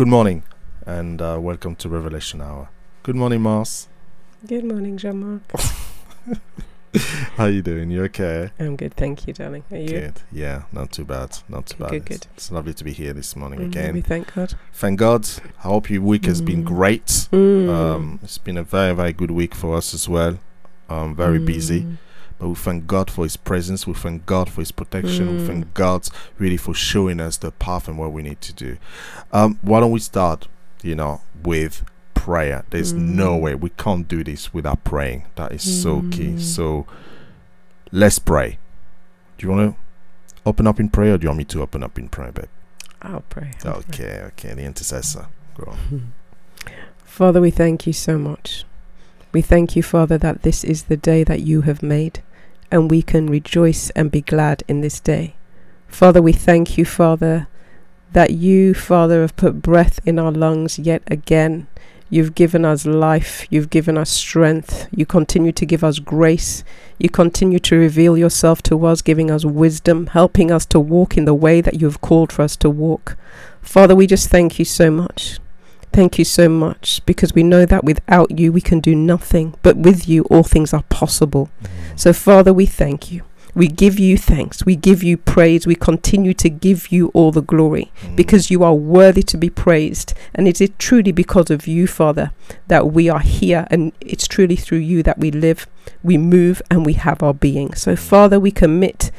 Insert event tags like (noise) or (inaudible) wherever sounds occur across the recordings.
Good morning and uh, welcome to Revelation Hour. Good morning, Mars. Good morning, Jean-Marc. (laughs) (laughs) How you doing? You okay? I'm good, thank you, darling. Are you? Good. Yeah, not too bad. Not too Good, bad. good, It's- good. It's, lovely to be here this morning Mm, again. We thank God. Thank God. I hope your week has been Mm. great. Mm. Um, it's been a very, very good week for us as well. Um, very busy. Mm. But we thank God for His presence. We thank God for His protection. We Mm. thank God really for showing us the path and what we need to do. Um, why don't we start, you know, with prayer? There's no Mm. way we can't do this without praying. That is so key. Mm. So let's pray. Do you want to open up in prayer or do you want me to open up in prayer, babe? I'll pray. I'll pray. Okay, okay. The intercessor. Go on. (laughs) Father, we thank you so much. We thank you, Father, that this is the day that you have made, and we can rejoice and be glad in this day. Father, we thank you, Father, that you, Father, have put breath in our lungs yet again. You've given us life. You've given us strength. You continue to give us grace. You continue to reveal yourself to us, giving us wisdom, helping us to walk in the way that you have called for us to walk. Father, we just thank you so much. Thank you so much because we know that without you we can do nothing, but with you all things are possible. Mm-hmm. So, Father, we thank you. We give you thanks. We give you praise. We continue to give you all the glory Mm. because you are worthy to be praised. And it is truly because of you, Father, that we are here. And it's truly through you that we live, we move, and we have our being. So, Father, we commit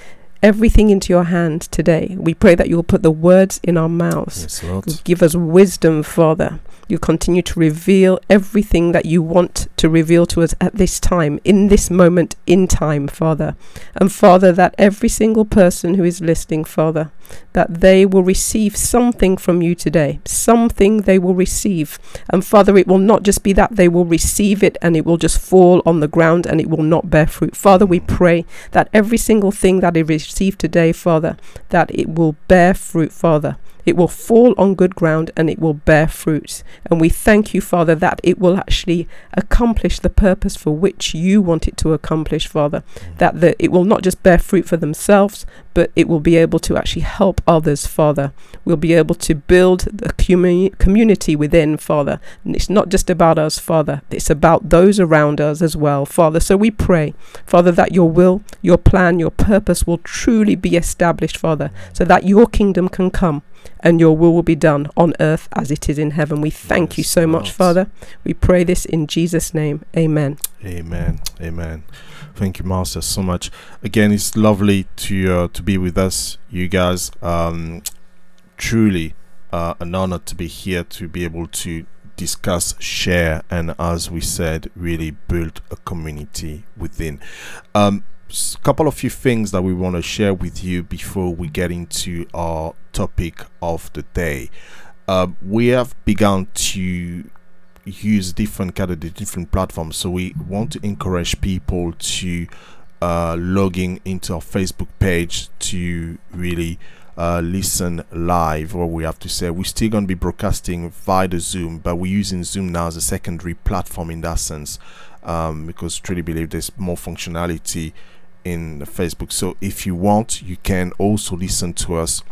everything into your hand today. We pray that you will put the words in our mouths. Yes, Give us wisdom, Father. You continue to reveal everything that you want to reveal to us at this time, in this moment in time, Father. And Father, that every single person who is listening, Father, that they will receive something from you today. Something they will receive. And Father, it will not just be that they will receive it and it will just fall on the ground and it will not bear fruit. Father, we pray that every single thing that they receive today, Father, that it will bear fruit, Father. It will fall on good ground and it will bear fruit. And we thank you, Father, that it will actually accomplish the purpose for which you want it to accomplish, Father. That the, it will not just bear fruit for themselves, but it will be able to actually help others, Father. We'll be able to build the commu- community within, Father. And it's not just about us, Father, it's about those around us as well, Father. So we pray, Father, that your will, your plan, your purpose will truly be established, Father, so that your kingdom can come and your will will be done on earth as it is in heaven. We thank you Yes, so much, Lord. Father. We pray this in Jesus' name. Amen. Amen. Amen. Thank you, Master, so much. Again, it's lovely to uh, to be with us, you guys. Um, truly uh, an honor to be here to be able to discuss, share, and as we said, really build a community within. Um, couple of few things that we want to share with you before we get into our topic of the day. Uh, we have begun to use different kind of different platforms so we want to encourage people to uh, logging into our facebook page to really uh, listen live what we have to say we're still going to be broadcasting via the zoom but we're using zoom now as a secondary platform in that sense um, because truly believe there's more functionality in facebook so if you want you can also listen to us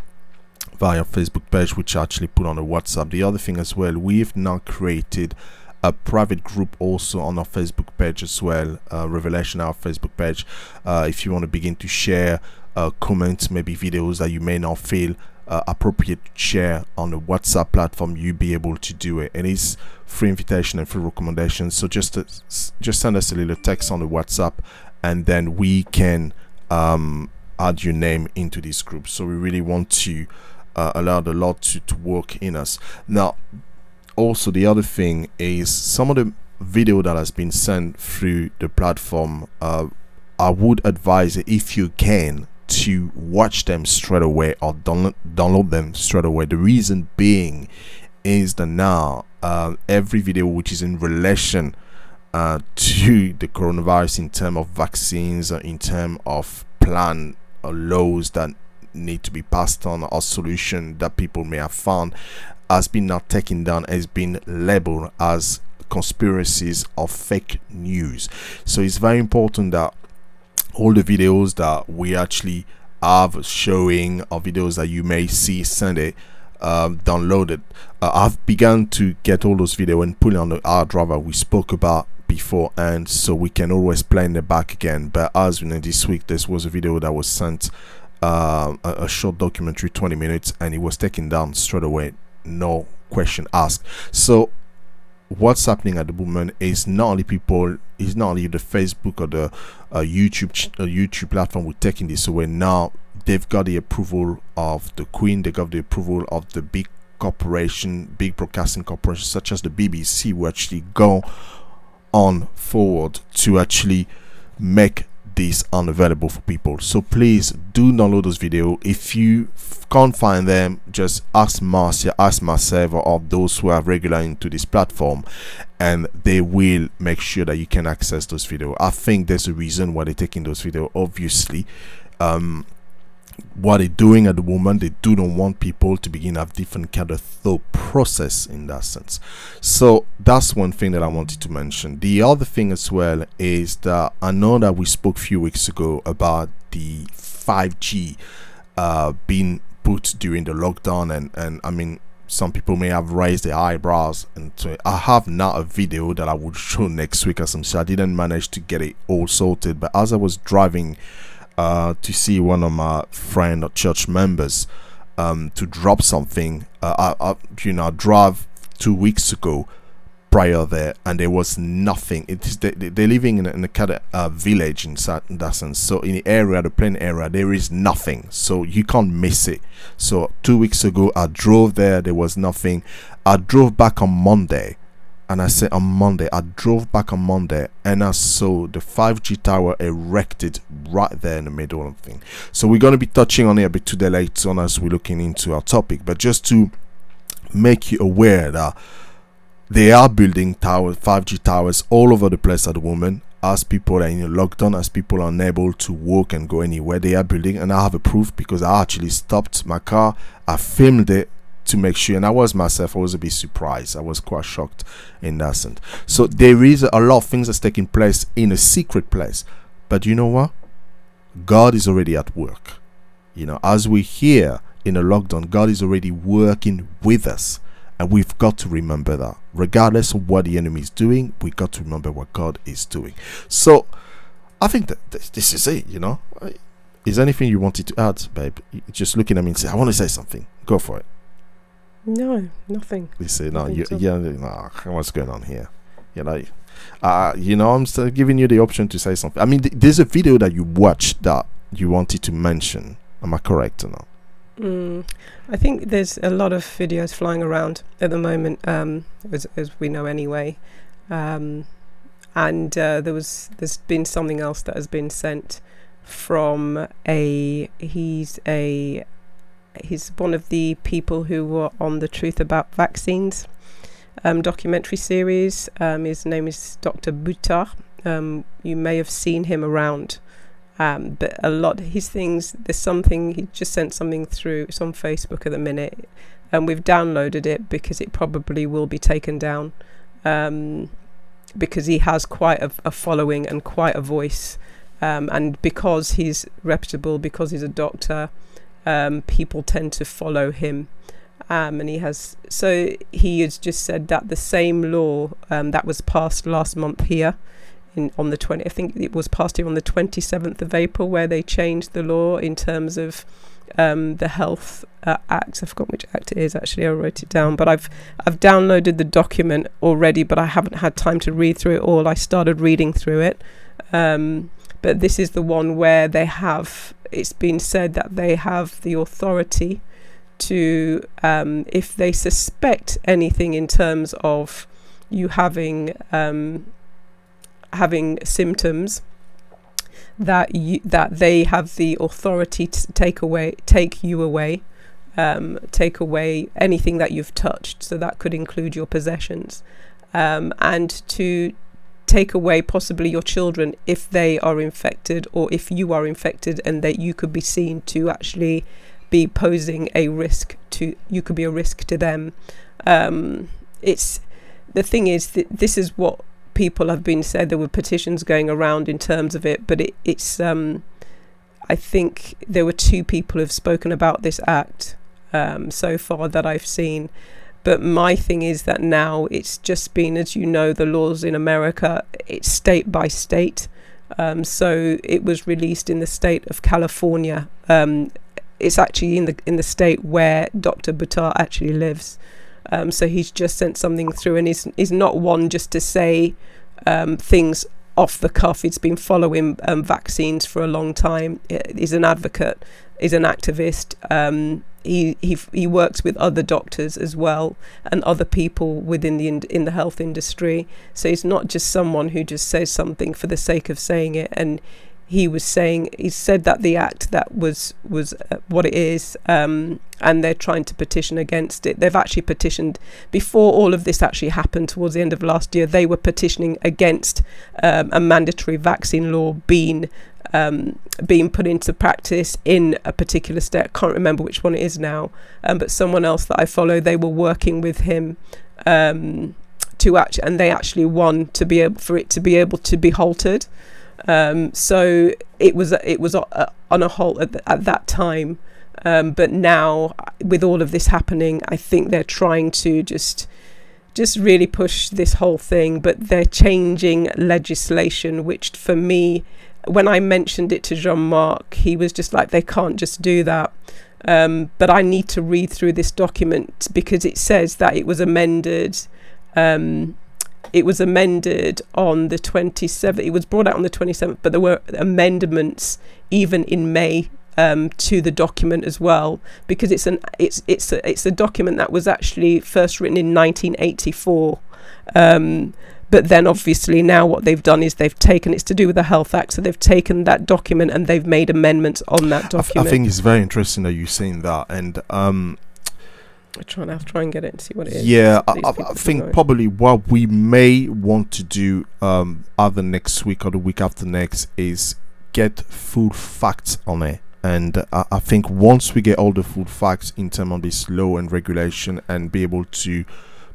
via Facebook page, which I actually put on a WhatsApp. The other thing as well, we've now created a private group also on our Facebook page as well, uh, Revelation Hour Facebook page. Uh, if you want to begin to share uh, comments, maybe videos that you may not feel uh, appropriate to share on the WhatsApp platform, you be able to do it. And it's free invitation and free recommendations. So just uh, just send us a little text on the WhatsApp, and then we can um, add your name into this group. So we really want to uh, allow the lot to, to work in us. Now, also the other thing is some of the video that has been sent through the platform. Uh, I would advise if you can to watch them straight away or download download them straight away. The reason being is that now uh, every video which is in relation uh, to the coronavirus in terms of vaccines, uh, in terms of plan or laws that need to be passed on or solution that people may have found has been not taken down has been labeled as conspiracies or fake news so it's very important that all the videos that we actually have showing or videos that you may see Sunday um, downloaded. Uh, I've begun to get all those videos and put it on the hard drive we spoke about before and so we can always play in the back again. But as you know this week this was a video that was sent uh, a, a short documentary 20 minutes and it was taken down straight away no question asked. So what's happening at the moment is not only people is not only the facebook or the uh, youtube uh, youtube platform we're taking this away. Now they've got the approval of the queen they got the approval of the big corporation big broadcasting corporations such as the bbc who actually go on forward to actually make this unavailable for people. So please do download those video. If you can't find them just ask marcia ask myself or those who are regular into this platform and they will make sure that you can access those video. I think there's a reason why they're taking those video obviously. Um what they're doing at the moment they do not want people to begin have different kind of thought process in that sense. So that's one thing that i wanted to mention. The other thing as well is that i know that we spoke a few weeks ago about the 5g uh, being put during the lockdown and and i mean some people may have raised their eyebrows and so i have now a video that i would show next week as i'm sure i didn't manage to get it all sorted but as i was driving uh, to see one of my friend or church members um, to drop something. Uh, I, I, you know, I drove two weeks ago prior there, and there was nothing. It is they, they're living in a, in a kind of uh, village in that, sense. So in the area, the plain area, there is nothing. So you can't miss it. So two weeks ago, I drove there. There was nothing. I drove back on Monday and I said on Monday, I drove back on Monday and I saw the 5G tower erected right there in the middle of the thing. So we're going to be touching on it a bit today later on as we're looking into our topic. But just to make you aware that they are building towers, 5G towers all over the place at the moment. As people are in lockdown, as people are unable to walk and go anywhere, they are building. And I have a proof because I actually stopped my car, I filmed it, to make sure and i was myself i was a bit surprised. I was quite shocked in that sense. So there is a lot of things that's taking place in a secret place but you know what? God is already at work. You know as we hear in a lockdown god is already working with us and we've got to remember that. Regardless of what the enemy is doing we got to remember what god is doing. So i think that this is it you know? Is anything you wanted to add babe? Just looking at me and say i want to say something. Go for it no, nothing. You see, no, you, yeah, no, what's going on here? You know, uh, you know, I'm still giving you the option to say something. I mean, th- there's a video that you watched that you wanted to mention. Am I correct or not? Mm, I think there's a lot of videos flying around at the moment, um, as, as we know anyway. Um, and uh, there was there's been something else that has been sent from a he's a he's one of the people who were on the Truth About Vaccines um, documentary series. Um, his name is Dr. Buttar. Um, you may have seen him around, um, but a lot his things. There's something he just sent something through. It's on Facebook at the minute, and we've downloaded it because it probably will be taken down um, because he has quite a, a following and quite a voice. Um, and because he's reputable, because he's a doctor, um, people tend to follow him. Um, and he has so he has just said that the same law um, that was passed last month here in on the 20 I think it was passed here on the 27th of April where they changed the law in terms of um, the health uh, act. I forgot which act it is actually I wrote it down but I've I've downloaded the document already but I haven't had time to read through it all. I started reading through it. Um, but this is the one where they have it's been said that they have the authority to, um, if they suspect anything in terms of you having um, having symptoms, that you that they have the authority to take away take you away, um, take away anything that you've touched. So that could include your possessions, um, and to take away possibly your children if they are infected or if you are infected and that you could be seen to actually be posing a risk to you could be a risk to them. Um, it's the thing is that this is what people have been said there were petitions going around in terms of it but it, it's um, I think there were two people who've spoken about this act um, so far that I've seen but my thing is that now it's just been, as you know, the laws in America, it's state by state. Um, so it was released in the state of California. Um, it's actually in the in the state where Dr. Buttar actually lives. Um, so he's just sent something through, and he's he's not one just to say um, things off the cuff. He's been following um, vaccines for a long time. He's an advocate. He's an activist. He he he works with other doctors as well and other people within the in, in the health industry. So he's not just someone who just says something for the sake of saying it. And he was saying he said that the act that was was uh, what it is, um, and they're trying to petition against it. They've actually petitioned before all of this actually happened towards the end of last year. They were petitioning against um, a mandatory vaccine law being um, being put into practice in a particular state. I can't remember which one it is now, um, but someone else that I follow, they were working with him um, to act and they actually won to be able for it to be able to be halted. Um, so it was it was uh, on a halt at, at that time, um, but now with all of this happening, I think they're trying to just just really push this whole thing, but they're changing legislation, which for me when I mentioned it to Jean Marc, he was just like, they can't just do that. Um, but I need to read through this document because it says that it was amended. Um, it was amended on the 27th. It was brought out on the 27th, but there were amendments even in May um, to the document as well because it's an it's it's a, it's a document that was actually first written in 1984. Um, but then obviously now what they've done is they've taken it's to do with the Health Act, so they've taken that document and they've made amendments on that document. I, I think it's very interesting that you're saying that, and um, I'm trying to try and get it and see what it is. Yeah, I, I, I think probably what we may want to do um, either next week or the week after next is get full facts on it. And uh, I think once we get all the full facts in terms of this law and regulation and be able to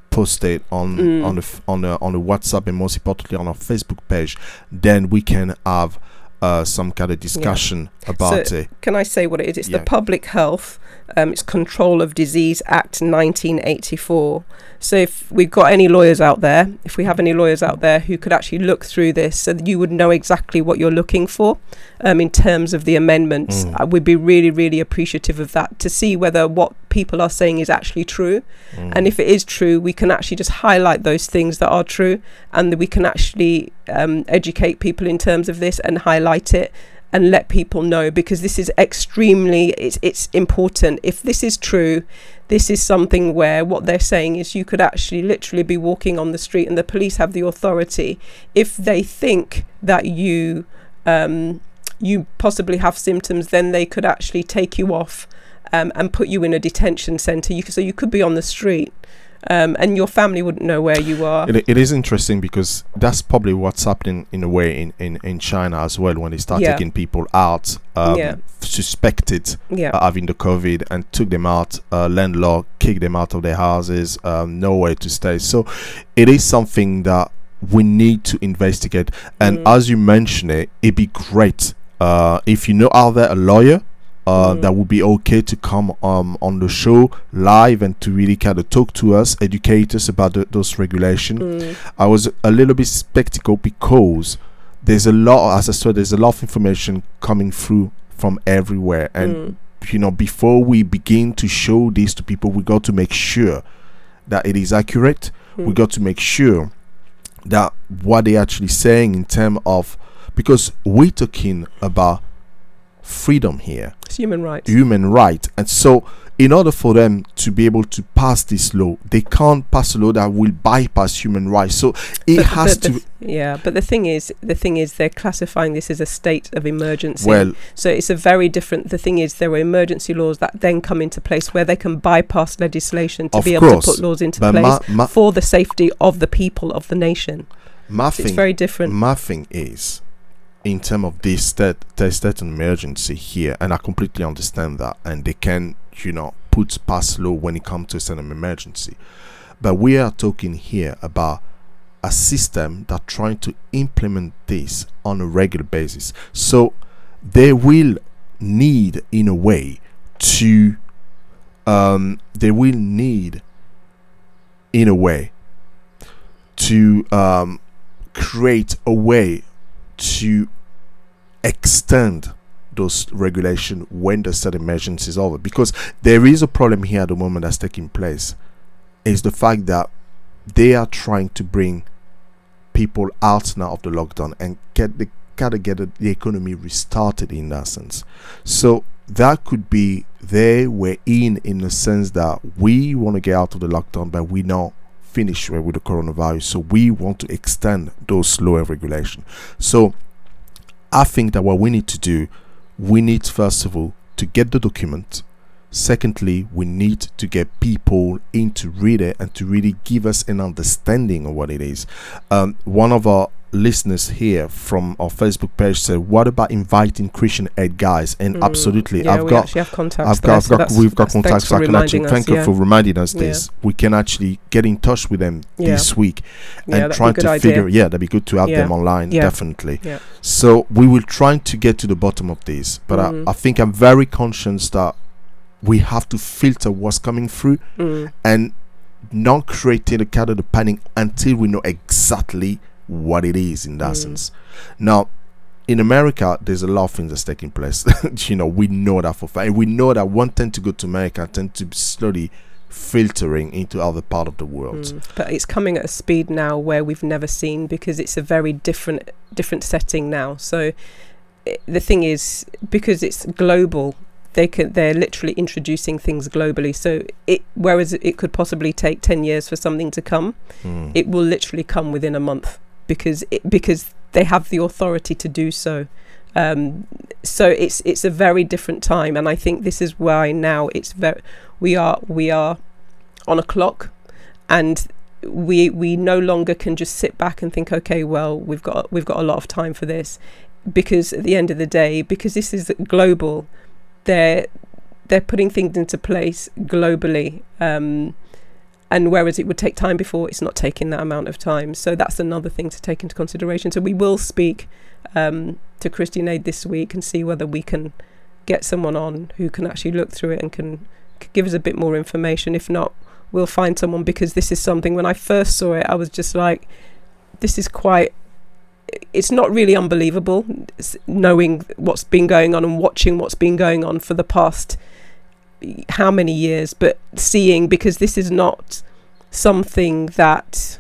post it on mm. on the on the on the WhatsApp and most importantly on our Facebook page, then we can have uh, some kind of discussion yeah. about so it. Can I say what it is? It's yeah. the Public Health, um, it's Control of Disease Act 1984. So if we've got any lawyers out there, if we have any lawyers out there who could actually look through this, so that you would know exactly what you're looking for um, in terms of the amendments, mm. I would be really, really appreciative of that to see whether what people are saying is actually true. Mm. And if it is true, we can actually just highlight those things that are true and we can actually um, educate people in terms of this and highlight it and let people know because this is extremely it's it's important. If this is true this is something where what they're saying is you could actually literally be walking on the street and the police have the authority. If they think that you um, you possibly have symptoms then they could actually take you off um, and put you in a detention center you, so you could be on the street um, and your family wouldn't know where you are. It, it is interesting because that's probably what's happening in a way in, in, in China as well when they start yeah. taking people out um, yeah. suspected yeah. Uh, having the COVID and took them out, uh, landlord kicked them out of their houses, um, nowhere to stay. So it is something that we need to investigate. And mm. as you mentioned it, it'd be great uh, if you know out there a lawyer uh, mm. that would be okay to come um, on the show live and to really kind of talk to us, educate us about the, those regulations. Mm. I was a little bit skeptical because there's a lot, as I said, there's a lot of information coming through from everywhere, and mm. you know, before we begin to show this to people, we got to make sure that it is accurate. We mm. got to make sure that what they're actually saying in terms of because we're talking about freedom here. It's human rights. Human right. And so in order for them to be able to pass this law, they can't pass a law that will bypass human rights. So it but, has but to. yeah, but the thing is, the thing is, they're classifying this as a state of emergency. Well, so it's a very different. The thing is, there are emergency laws that then come into place where they can bypass legislation to be able to put laws into place ma- ma- for the safety of the people of the nation. My So it's very different. my thing is, in terms of this state, there's emergency here, and I completely understand that, and they can, you know, put pass law when it comes to a state of emergency. But we are talking here about a system that trying to implement this on a regular basis. So they will need, in a way, to um, they will need, in a way, to um, create a way to extend those regulation when the state emergency is over. Because there is a problem here at the moment that's taking place is the fact that they are trying to bring people out now of the lockdown and get the gotta get the the economy restarted in that sense. So that could be they were in in the sense that we want to get out of the lockdown but we not finished with the coronavirus. So we want to extend those slower regulation. So i think that what we need to do we need first of all to get the document secondly we need to get people in to read it and to really give us an understanding of what it is um, one of our listeners here from our facebook page said what about inviting christian aid guys and Mm, absolutely yeah, i've got have contacts. I've got, I've so got that's- we've got contacts. thanks I can actually thank you yeah. for reminding us Yeah. this. We can actually get in touch with them this week and try to idea. figure. Yeah, that'd be good to have them online. Yeah. Definitely. So we will try to get to the bottom of this, but Mhm. I, I think I'm very conscious that we have to filter what's coming through Mm, and not creating a kind of the panic until we know exactly what it is in that Mm. sense. Now, in America, there's a lot of things that's taking place. (laughs) you know, we know that for a fact. We know that one tend to go to America tend to be slowly filtering into other part of the world. mm. But it's coming at a speed now where we've never seen because it's a very different different setting now. So i the thing is because it's global they can they're literally introducing things globally so it whereas it could possibly take 10 years for something to come Mm. it will literally come within a month because it, because they have the authority to do so. Um, so it's it's a very different time, and I think this is why now it's very we are we are on a clock, and we we no longer can just sit back and think, okay, well we've got we've got a lot of time for this, because at the end of the day, because this is global, they're they're putting things into place globally. Um, and whereas it would take time before, it's not taking that amount of time. So that's another thing to take into consideration. So we will speak um, to Christian Aid this week and see whether we can get someone on who can actually look through it and can, c give us a bit more information. If not, we'll find someone because this is something. When I first saw it, I was just like, "This is quite." It's not really unbelievable, knowing what's been going on and watching what's been going on for the past how many years, but seeing because this is not something that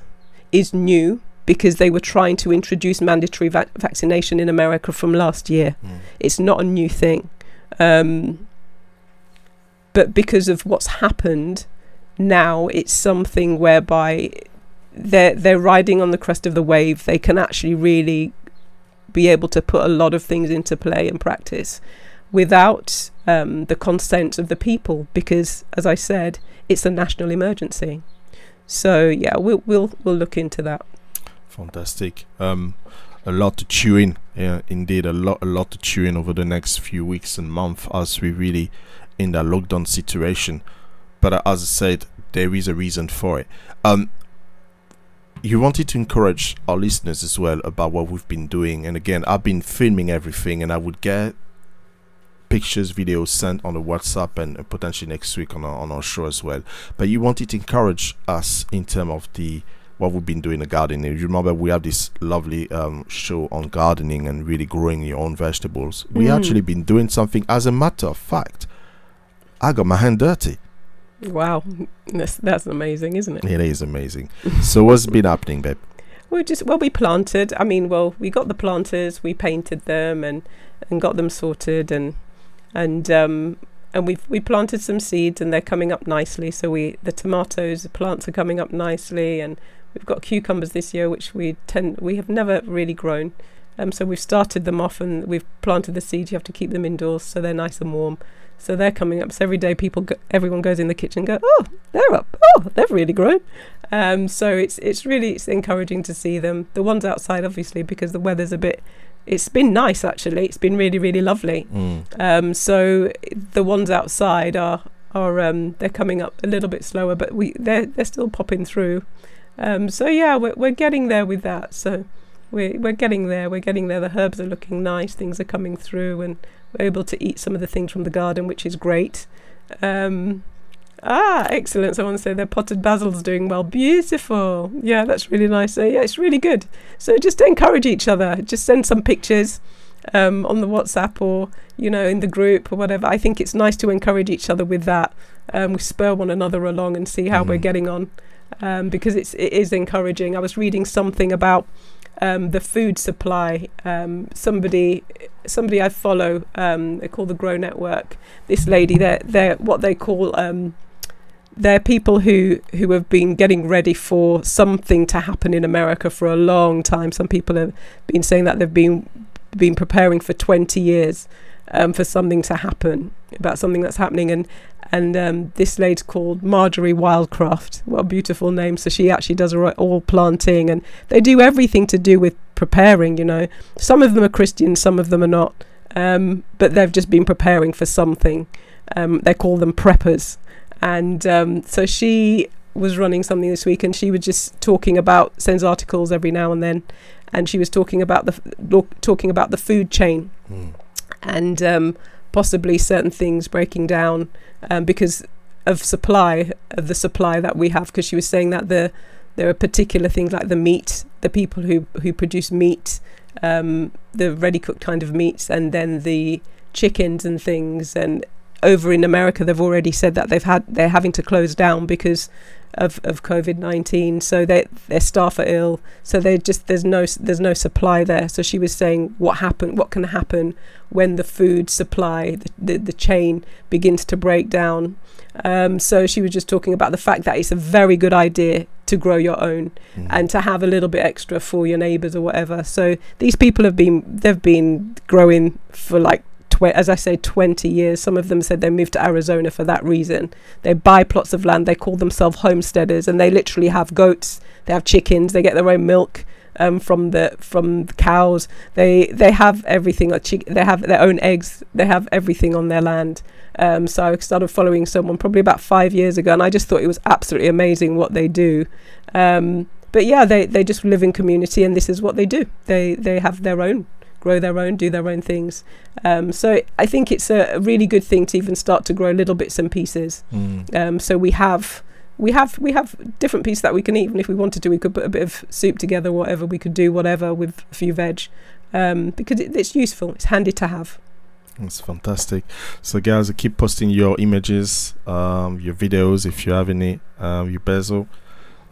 is new because they were trying to introduce mandatory vac- vaccination in America from last year. Mm. It's not a new thing. Um, but because of what's happened now, it's something whereby they're they're riding on the crest of the wave. They can actually really be able to put a lot of things into play and practice without um, the consent of the people, because as I said, it's a national emergency. So yeah, we'll we'll we'll look into that. Fantastic. Um, a lot to chew in. Yeah, indeed, a lot, a lot to chew in over the next few weeks and months as we really in that lockdown situation. But uh, as I said, there is a reason for it. Um, you wanted to encourage our listeners as well about what we've been doing, and again, I've been filming everything, and I would get pictures, videos sent on the WhatsApp, and potentially next week on our, on our show as well. But you wanted to encourage us in terms of the what we've been doing in gardening. You remember we have this lovely um, show on gardening and really growing your own vegetables. We Mm. actually been doing something. As a matter of fact, I got my hand dirty. Wow, that's that's amazing, isn't it? It is amazing. so what's been happening, babe? We just well, we planted. I mean, well, we got the planters, we painted them, and and got them sorted, and and um and we've we planted some seeds, and they're coming up nicely. So we the tomatoes the plants are coming up nicely, and we've got cucumbers this year, which we tend we have never really grown. Um, so we've started them off, and we've planted the seeds. You have to keep them indoors, so they're nice and warm. So they're coming up. So every day, people, go, everyone goes in the kitchen, and go, oh, they're up. Oh, they've really grown. Um, so it's it's really it's encouraging to see them. The ones outside, obviously, because the weather's a bit. It's been nice actually. It's been really really lovely. Mm. Um, so the ones outside are are um, they're coming up a little bit slower, but we they're they're still popping through. Um, so yeah, we're we're getting there with that. So we're we're getting there. We're getting there. The herbs are looking nice. Things are coming through, and we're able to eat some of the things from the garden, which is great. Um, ah, excellent. Someone said their potted basil's doing well. Beautiful. Yeah, that's really nice. So yeah, it's really good. So just to encourage each other, just send some pictures um, on the WhatsApp or you know in the group or whatever. I think it's nice to encourage each other with that. Um, we spur one another along and see how we're Mhm. getting on um, because it's it is encouraging. I was reading something about um, the food supply. Um, somebody somebody I follow, um, they call the Grow Network. This lady, they're they're what they call um, they're people who who have been getting ready for something to happen in America for a long time. Some people have been saying that they've been been preparing for 20 years um, for something to happen about something that's happening and and um, this lady's called Marjory Wildcraft. What a beautiful name! So she actually does all all planting, and they do everything to do with preparing. You know, some of them are Christian, some of them are not, um, but they've just been preparing for something. Um, they call them preppers, and um, so she was running something this week, and she was just talking about sends articles every now and then, and she was talking about the f- talking about the food chain Mm. and um, possibly certain things breaking down um, because of supply of the supply that we have. Because she was saying that the there are particular things like the meat, the people who who produce meat, um, the ready cooked kind of meats, and then the chickens and things. And over in America, they've already said that they've had they're having to close down because of, of COVID nineteen. So they their staff are ill. So they just there's no there's no supply there. So she was saying what happen what can happen when the food supply the, the, the chain begins to break down. Um, so she was just talking about the fact that it's a very good idea to grow your own Mm. and to have a little bit extra for your neighbors or whatever. So these people have been they've been growing for like tw- as I say 20 years. Some of them said they moved to Arizona for that reason. They buy plots of land, they call themselves homesteaders and they literally have goats, they have chickens, they get their own milk um, from the from the cows. They they have everything they have their own eggs, they have everything on their land. Um, so I started following someone probably about five years ago, and I just thought it was absolutely amazing what they do. Um, but yeah, they, they just live in community, and this is what they do. They they have their own, grow their own, do their own things. Um, so I think it's a, a really good thing to even start to grow little bits and pieces. Mm. Um, so we have we have we have different pieces that we can eat. And if we wanted to, we could put a bit of soup together, whatever. We could do whatever with a few veg, um, because it, it's useful. It's handy to have. It's fantastic. So, guys, keep posting your images, um, your videos if you have any, um, your basil.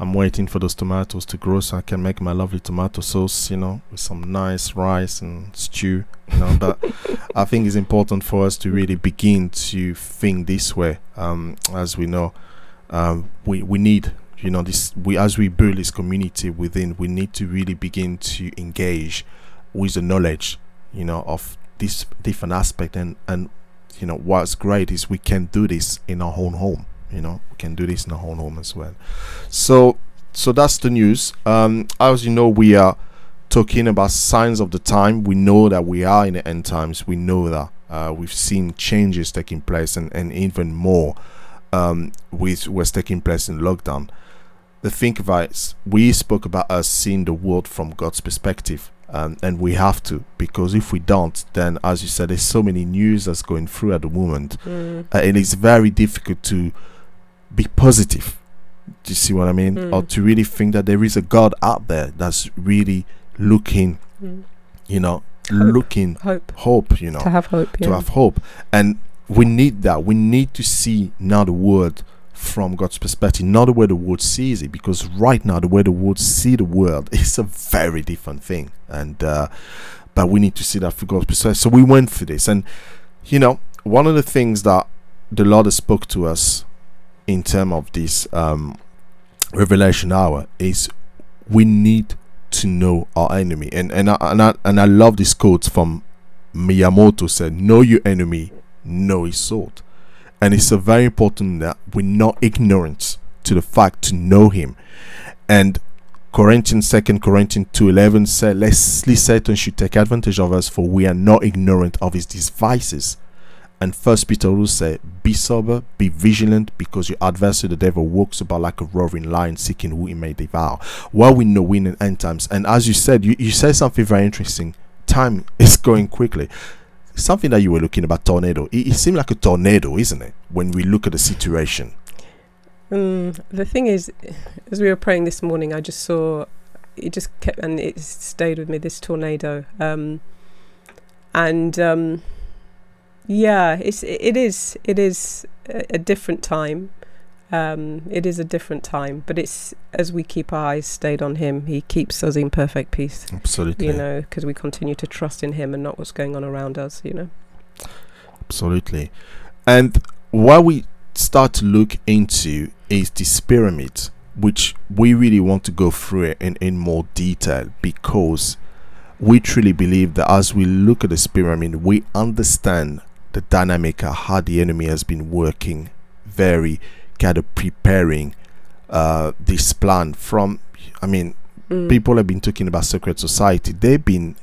I'm waiting for those tomatoes to grow so I can make my lovely tomato sauce, you know, with some nice rice and stew. You know, that (laughs) I think is important for us to really begin to think this way. Um, as we know, um, we we need, you know, this. We as we build this community within, we need to really begin to engage with the knowledge, you know, of this different aspect and and you know what's great is we can do this in our own home you know we can do this in our own home as well. So so that's the news. Um as you know we are talking about signs of the time. We know that we are in the end times. We know that uh, we've seen changes taking place and, and even more um with what's taking place in lockdown. The thing about it, we spoke about us seeing the world from god's perspective um, and we have to because if we don't then as you said there's so many news that's going through at the moment. Mm. uh, and it's very difficult to be positive do you see what i mean Mm. or to really think that there is a god out there that's really looking Mm. you know Hope. looking Hope hope you know to have hope. Yeah. to have hope and we need that we need to see now the world from god's perspective not the way the world sees it because right now the way the world see the world (laughs) is a very different thing and uh but we need to see that from god's perspective so we went for this and you know one of the things that the lord has spoke to us in terms of this um revelation hour is we need to know our enemy and and I, and I, and I love this quote from Miyamoto said, Know your enemy, know his sword. And it's a very important that we're not ignorant to the fact to know him. And Corinthians, Second Corinthians 2.11 said, Lestly Satan should take advantage of us, for we are not ignorant of his devices. And First Peter will say, Be sober, be vigilant, because your adversary, the devil, walks about like a roaring lion, seeking who he may devour. Well, we know we in end times. And as you said, you, you said something very interesting. Time is going quickly. Something that you were looking about tornado. It, it seemed like a tornado, isn't it? When we look at the situation. Mm, the thing is, as we were praying this morning, I just saw it just kept and it stayed with me this tornado. Um, and um, yeah, it's it is it is a, different time. Um, it is a different time, but it's as we keep our eyes stayed on Him, He keeps us in perfect peace. Absolutely. You know, because we continue to trust in Him and not what's going on around us. You know. Absolutely. And what we start to look into is this pyramid, which we really want to go through it in, in more detail because we truly believe that as we look at this pyramid, we understand the dynamic of how the enemy has been working very kind of preparing uh, this plan from i mean Mm. people have been talking about secret society they've been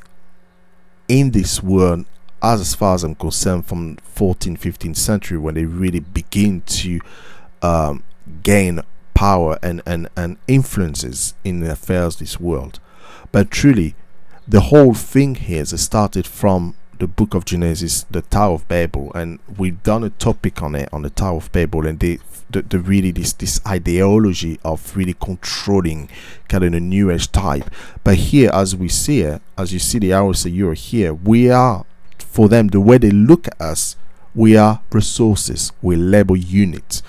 in this world as, far as i'm concerned from 14th 15th century when they really begin to um, gain power and, and, and influences in the affairs of this world but truly the whole thing here has started from the book of Genesis, the Tower of Babel, and we've done a topic on it on the Tower of Babel, and the the, the really this this ideology of really controlling kind of the new age type. But here, as we see it, as you see the hours that you're here, we are for them the way they look at us, we are resources, we label units,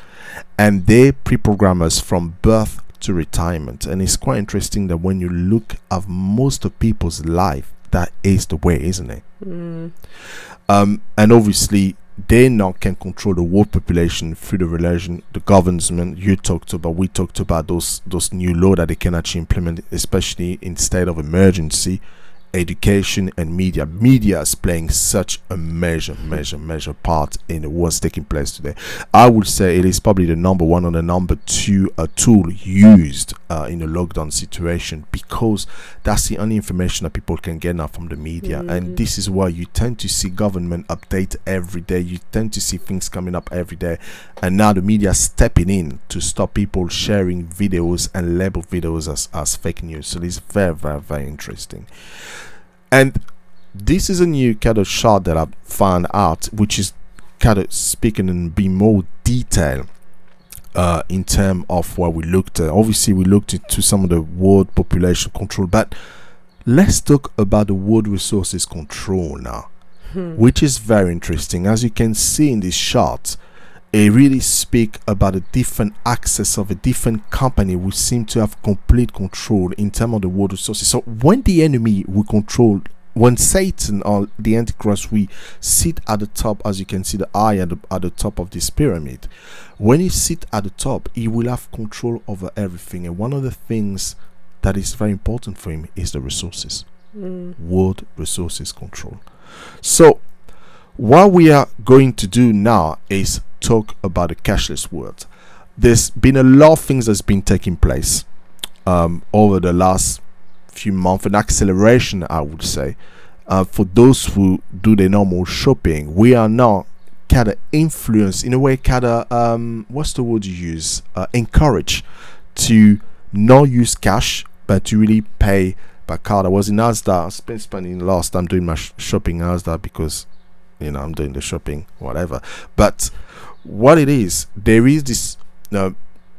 and they pre-program us from birth to retirement. And it's quite interesting that when you look at most of people's life, that is the way, isn't it? Mm. Um, and obviously, they now can control the world population through the religion, the government. You talked about, we talked about those those new law that they can actually implement, especially in state of emergency. Education and media. Media is playing such a major, major, major part in what's taking place today. I would say it is probably the number one or the number two uh, tool used uh, in a lockdown situation because that's the only information that people can get now from the media and Mm. this is why you tend to see government update every day you tend to see things coming up every day and now the media stepping in to stop people sharing videos and label videos as, as fake news so it's very very very interesting and this is a new kind of shot that I've found out which is kind of speaking in be more detail uh, in terms of what we looked at. Obviously, we looked into some of the world population control, but let's talk about the world resources control now, Hmm. which is very interesting. As you can see in this chart, it really speak about a different access of a different company which seem to have complete control in terms of the world resources. So when the enemy will control when Satan or the Antichrist we sit at the top, as you can see the eye at the, at the top of this pyramid, when he sit at the top, he will have control over everything. And one of the things that is very important for him is the resources, Mm. world resources control. So, what we are going to do now is talk about the cashless world. There's been a lot of things that's been taking place um, over the last few months, an acceleration, I would say. Uh, for those who do the normal shopping, we are now kind of influenced in a way, kind of um, what's the word you use? Uh, encourage to not use cash, but to really pay by card. I was in Asda, I spent spending last time doing my sh- shopping in Asda because you know I'm doing the shopping, whatever. But what it is, there is this uh,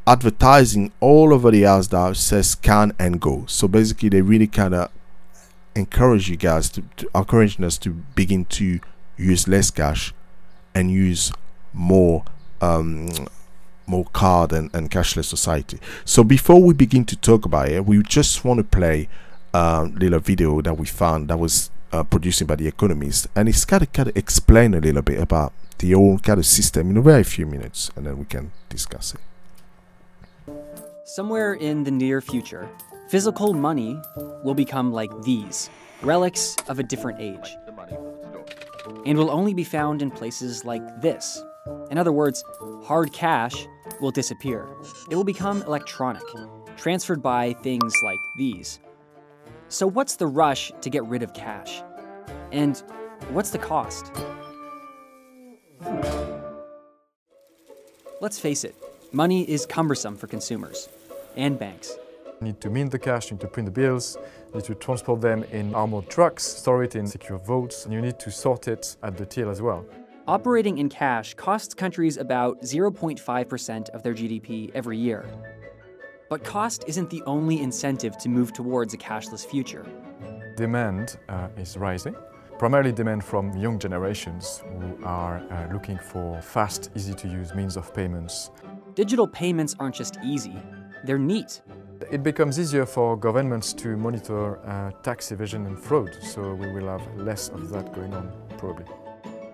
advertising all over the Asda that says scan and go. So basically, they really kind of encourage you guys to, to us to begin to use less cash and use more um more card and, and cashless society so before we begin to talk about it we just want to play a little video that we found that was uh, produced by the economist and it's kind of kind of explain a little bit about the whole kind of system in a very few minutes and then we can discuss it Somewhere in the near future, physical money will become like these relics of a different age, and will only be found in places like this. In other words, hard cash will disappear. It will become electronic, transferred by things like these. So, what's the rush to get rid of cash? And what's the cost? Let's face it, money is cumbersome for consumers and banks. You need to mint the cash, you need to print the bills, you need to transport them in armored trucks, store it in secure vaults, and you need to sort it at the till as well. Operating in cash costs countries about 0.5% of their GDP every year. But cost isn't the only incentive to move towards a cashless future. Demand uh, is rising, primarily demand from young generations who are uh, looking for fast, easy to use means of payments. Digital payments aren't just easy, they're neat. It becomes easier for governments to monitor uh, tax evasion and fraud, so we will have less of that going on, probably.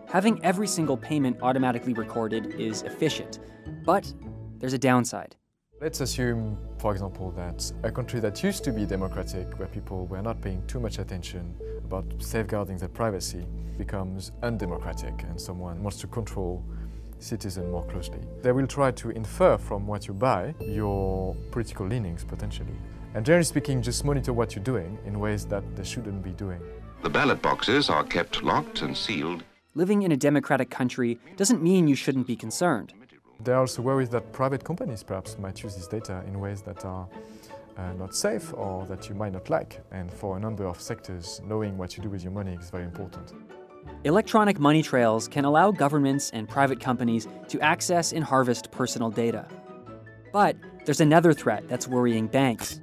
Having every single payment automatically recorded is efficient, but there's a downside. Let's assume, for example, that a country that used to be democratic, where people were not paying too much attention about safeguarding their privacy, becomes undemocratic and someone wants to control citizens more closely. They will try to infer from what you buy your political leanings potentially. And generally speaking, just monitor what you're doing in ways that they shouldn't be doing. The ballot boxes are kept locked and sealed. Living in a democratic country doesn't mean you shouldn't be concerned. There are also worries that private companies perhaps might use this data in ways that are uh, not safe or that you might not like. And for a number of sectors, knowing what you do with your money is very important. Electronic money trails can allow governments and private companies to access and harvest personal data. But there's another threat that's worrying banks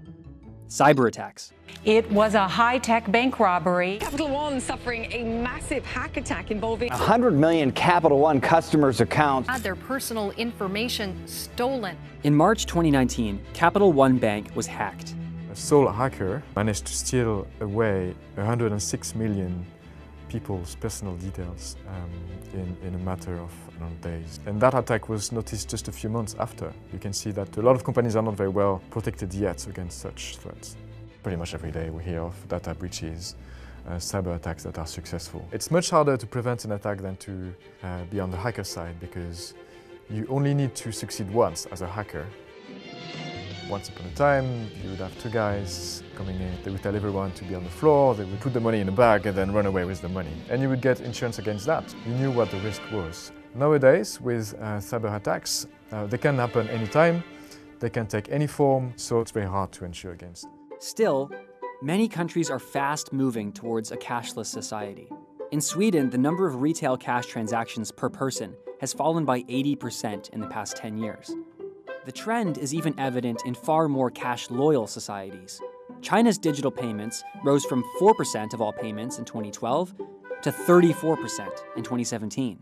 cyber attacks. It was a high tech bank robbery. Capital One suffering a massive hack attack involving 100 million Capital One customers' accounts. Had their personal information stolen. In March 2019, Capital One Bank was hacked. A sole hacker managed to steal away 106 million people's personal details um, in, in a matter of know, days. And that attack was noticed just a few months after. You can see that a lot of companies are not very well protected yet against such threats. Pretty much every day we hear of data breaches, uh, cyber attacks that are successful. It's much harder to prevent an attack than to uh, be on the hacker side because you only need to succeed once as a hacker once upon a time, you would have two guys coming in. They would tell everyone to be on the floor, they would put the money in a bag and then run away with the money. And you would get insurance against that. You knew what the risk was. Nowadays, with uh, cyber attacks, uh, they can happen anytime, they can take any form, so it's very hard to insure against. Still, many countries are fast moving towards a cashless society. In Sweden, the number of retail cash transactions per person has fallen by 80% in the past 10 years. The trend is even evident in far more cash loyal societies. China's digital payments rose from 4% of all payments in 2012 to 34% in 2017.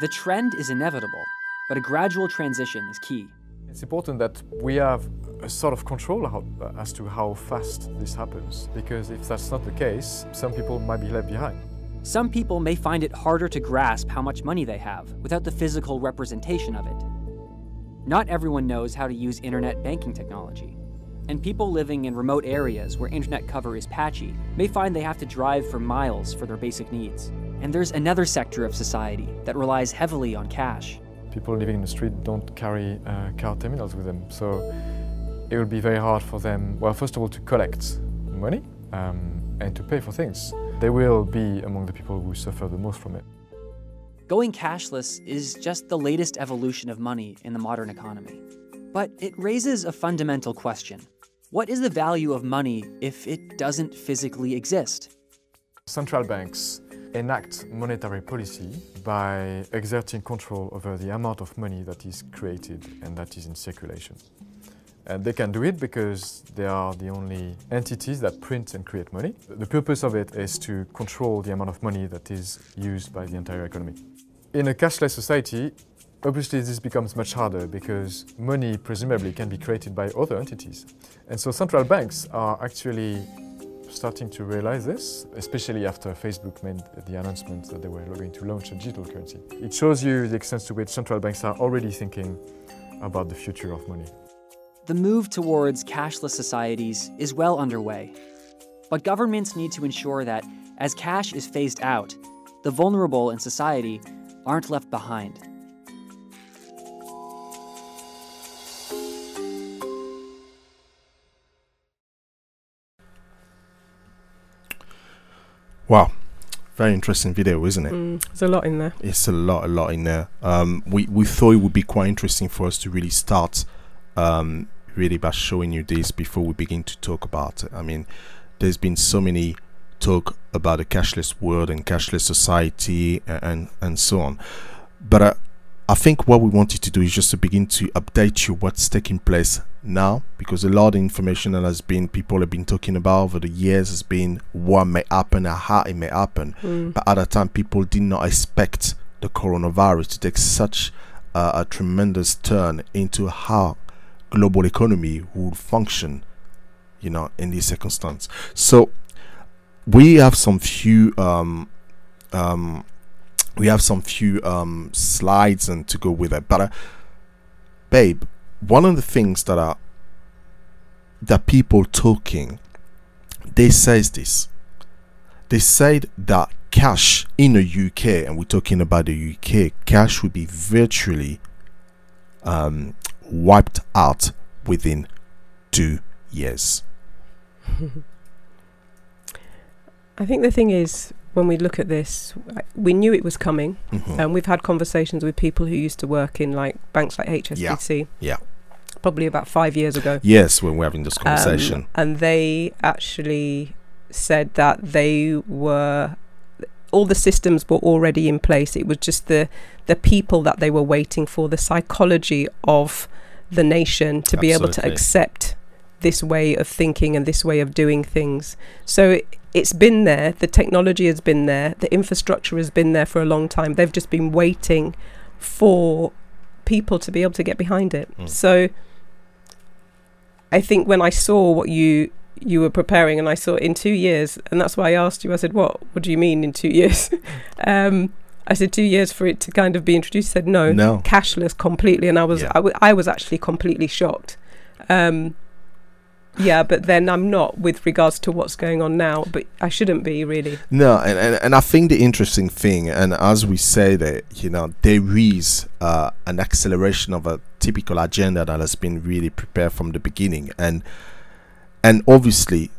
The trend is inevitable, but a gradual transition is key. It's important that we have a sort of control how, as to how fast this happens, because if that's not the case, some people might be left behind. Some people may find it harder to grasp how much money they have without the physical representation of it. Not everyone knows how to use internet banking technology. And people living in remote areas where internet cover is patchy may find they have to drive for miles for their basic needs. And there's another sector of society that relies heavily on cash. People living in the street don't carry uh, card terminals with them, so it will be very hard for them, well, first of all, to collect money um, and to pay for things. They will be among the people who suffer the most from it. Going cashless is just the latest evolution of money in the modern economy. But it raises a fundamental question. What is the value of money if it doesn't physically exist? Central banks enact monetary policy by exerting control over the amount of money that is created and that is in circulation. And they can do it because they are the only entities that print and create money. The purpose of it is to control the amount of money that is used by the entire economy. In a cashless society, obviously this becomes much harder because money presumably can be created by other entities. And so central banks are actually starting to realize this, especially after Facebook made the announcement that they were going to launch a digital currency. It shows you the extent to which central banks are already thinking about the future of money. The move towards cashless societies is well underway. But governments need to ensure that, as cash is phased out, the vulnerable in society aren't left behind. Wow, very interesting video, isn't it? Mm, there's a lot in there. It's a lot, a lot in there. Um, we we thought it would be quite interesting for us to really start um, really by showing you this before we begin to talk about it. I mean, there's been so many talk about a cashless world and cashless society and and, and so on, but uh, I think what we wanted to do is just to begin to update you what's taking place now because a lot of information that has been people have been talking about over the years has been what may happen and how it may happen Mm. but at the time people did not expect the coronavirus to take such uh, a tremendous turn into how global economy would function you know in this circumstance. So we have some few um um we have some few um slides and to go with it but uh, babe one of the things that are that people talking they says this. They said that cash in the UK and we're talking about the UK cash would be virtually um wiped out within two years (laughs) I think the thing is, when we look at this, we knew it was coming, Mhm. and we've had conversations with people who used to work in like banks like HSBC. yeah. yeah. Probably about five years ago. yes when we're having this Um, conversation and they actually said that they were all the systems were already in place. It was just the the people that they were waiting for, the psychology of the nation to be able to accept this way of thinking and this way of doing things. So it, it's been there. The technology has been there. The infrastructure has been there for a long time. They've just been waiting for people to be able to get behind it. Mm. So I think when I saw what you you were preparing and I saw in two years, and that's why I asked you. I said, "What? What do you mean in two years?" (laughs) um, I said two years for it to kind of be introduced. He said no, no cashless completely, and I was Yeah. I, w- I was actually completely shocked. Um, yeah, but then I'm not with regards to what's going on now. But I shouldn't be really. No, and, and, and I think the interesting thing, and as we say that, you know, there is uh, an acceleration of a typical agenda that has been really prepared from the beginning, and and obviously,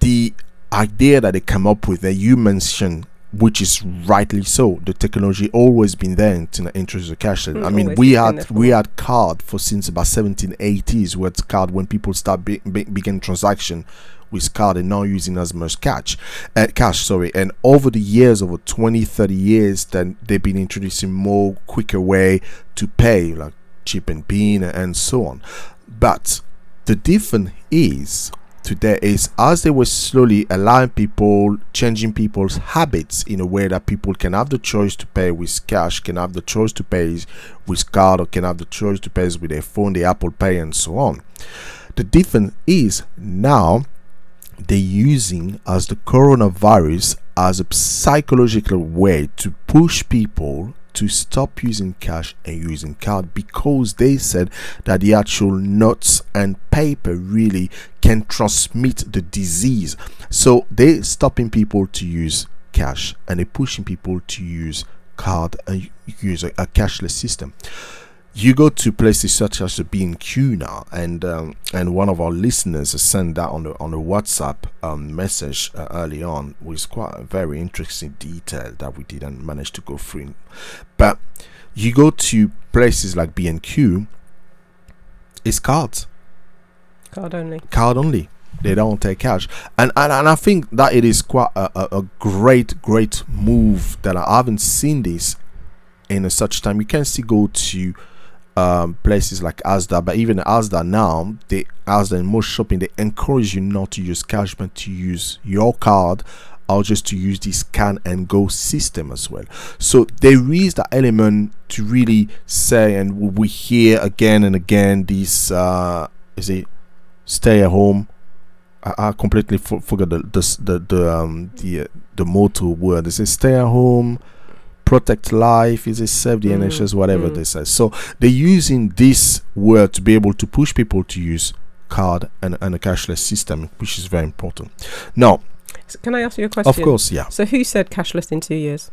the idea that they come up with that you mentioned, which is rightly so, the technology always been there to introduce the cashless. Mm, I mean, we had we had card for since about 1780s, where it's card when people start be, be, begin transaction with card and not using as much cash uh, cash sorry. And over the years over 20 30 years then they've been introducing more quicker way to pay like chip and pin and so on. But the difference is today is as they were slowly allowing people changing people's habits in a way that people can have the choice to pay with cash can have the choice to pay with card or can have the choice to pay with their phone the apple pay and so on. The difference is now they're using as the coronavirus as a psychological way to push people to stop using cash and using card because they said that the actual notes and paper really can transmit the disease. So they're stopping people to use cash and they're pushing people to use card and use a, a cashless system you go to places such as the B&Q now, and um, and one of our listeners sent that on the on a WhatsApp um, message uh, early on, with quite a very interesting detail that we didn't manage to go through. But you go to places like B&Q, it's cards, Card only. card only. They don't take cash, and and, and I think that it is quite a, a, a great great move that I haven't seen this in a such time. You can still go to um, places like Asda, but even Asda now, they Asda and most shopping they encourage you not to use cash but to use your card or just to use the scan and go system as well. So there is that element to really say, and we hear again and again this uh, is it stay at home. I, completely for, forgot the the the the, um, the uh, the motto word. They say stay at home protect life is it save the Mm, NHS whatever mm. they say so they're using this word to be able to push people to use card and, and a cashless system which is very important now So can I ask you a question? of course yeah So who said cashless in two years?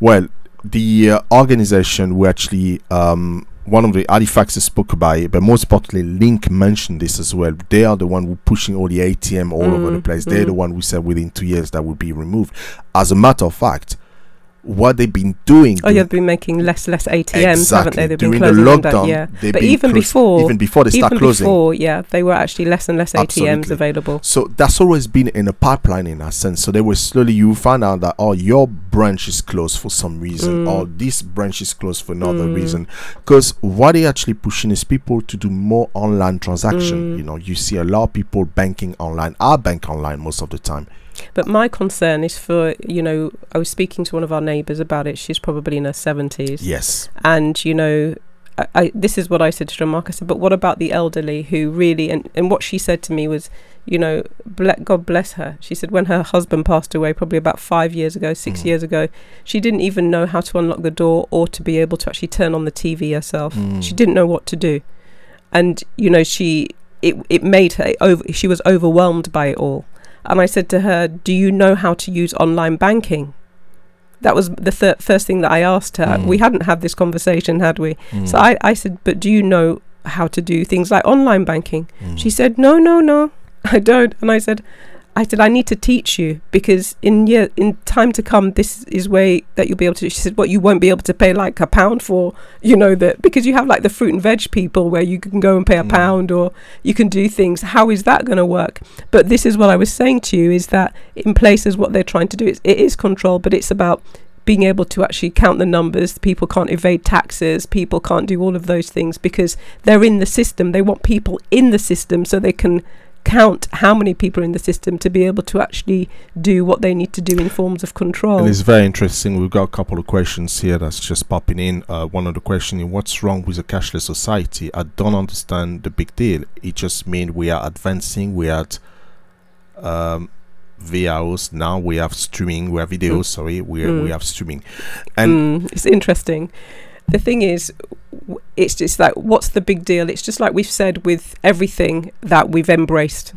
well the uh, organization who actually um, one of the Halifaxes spoke about it, but most importantly, Link mentioned this as well. They are the one who pushing all the ATM all over the Mm, place. They're the mm. one who said within two years that would be removed. As a matter of fact, what they've been doing. Oh, yeah, they've been making less less ATMs, haven't they? They've During been the closing them lockdown, down. Yeah, but even close- before, even before they start closing. before, yeah, they were actually less and less ATMs available. So that's always been in a pipeline in that sense. So they were slowly you find out that oh your branch is closed for some reason Mm. or this branch is closed for another Mm. reason. Because what they actually pushing is people to do more online transaction. Mm. You know, you see a lot of people banking online. I bank online most of the time. But my concern is for you know, I was speaking to one of our neighbours about it. She's probably in her seventies. Yes. and you know I, I this is what I said to Jean-Marc I said but what about the elderly who really and, and what she said to me was you know ble- God bless her she said when her husband passed away probably about five years ago six Mm. years ago she didn't even know how to unlock the door or to be able to actually turn on the TV herself Mm. she didn't know what to do and you know she it, it made her over she was overwhelmed by it all and I said to her do you know how to use online banking that was the thir- first thing that I asked her. Mm. We hadn't had this conversation, had we? Mm. So I, I said, But do you know how to do things like online banking? Mm. She said, No, no, no, (laughs) I don't. And I said, I said, I need to teach you because in year in time to come, this is way that you'll be able to. She said, "What you won't be able to pay like a pound for, you know, that because you have like the fruit and veg people where you can go and pay a Mm. pound or you can do things. How is that going to work? But this is what I was saying to you is that in places what they're trying to do is it is control, but it's about being able to actually count the numbers. People can't evade taxes. People can't do all of those things because they're in the system. They want people in the system so they can count how many people are in the system to be able to actually do what they need to do in forms of control. And it's very interesting. We've got a couple of questions here that's just popping in. Uh, one of the questions is what's wrong with a cashless society? I don't understand the big deal. It just means we are advancing. We are at um, VRs now. We have streaming. We have videos. Mm. Sorry, we Mm. we have streaming, and Mm, it's interesting. The thing is, it's just like, what's the big deal? It's just like we've said with everything that we've embraced.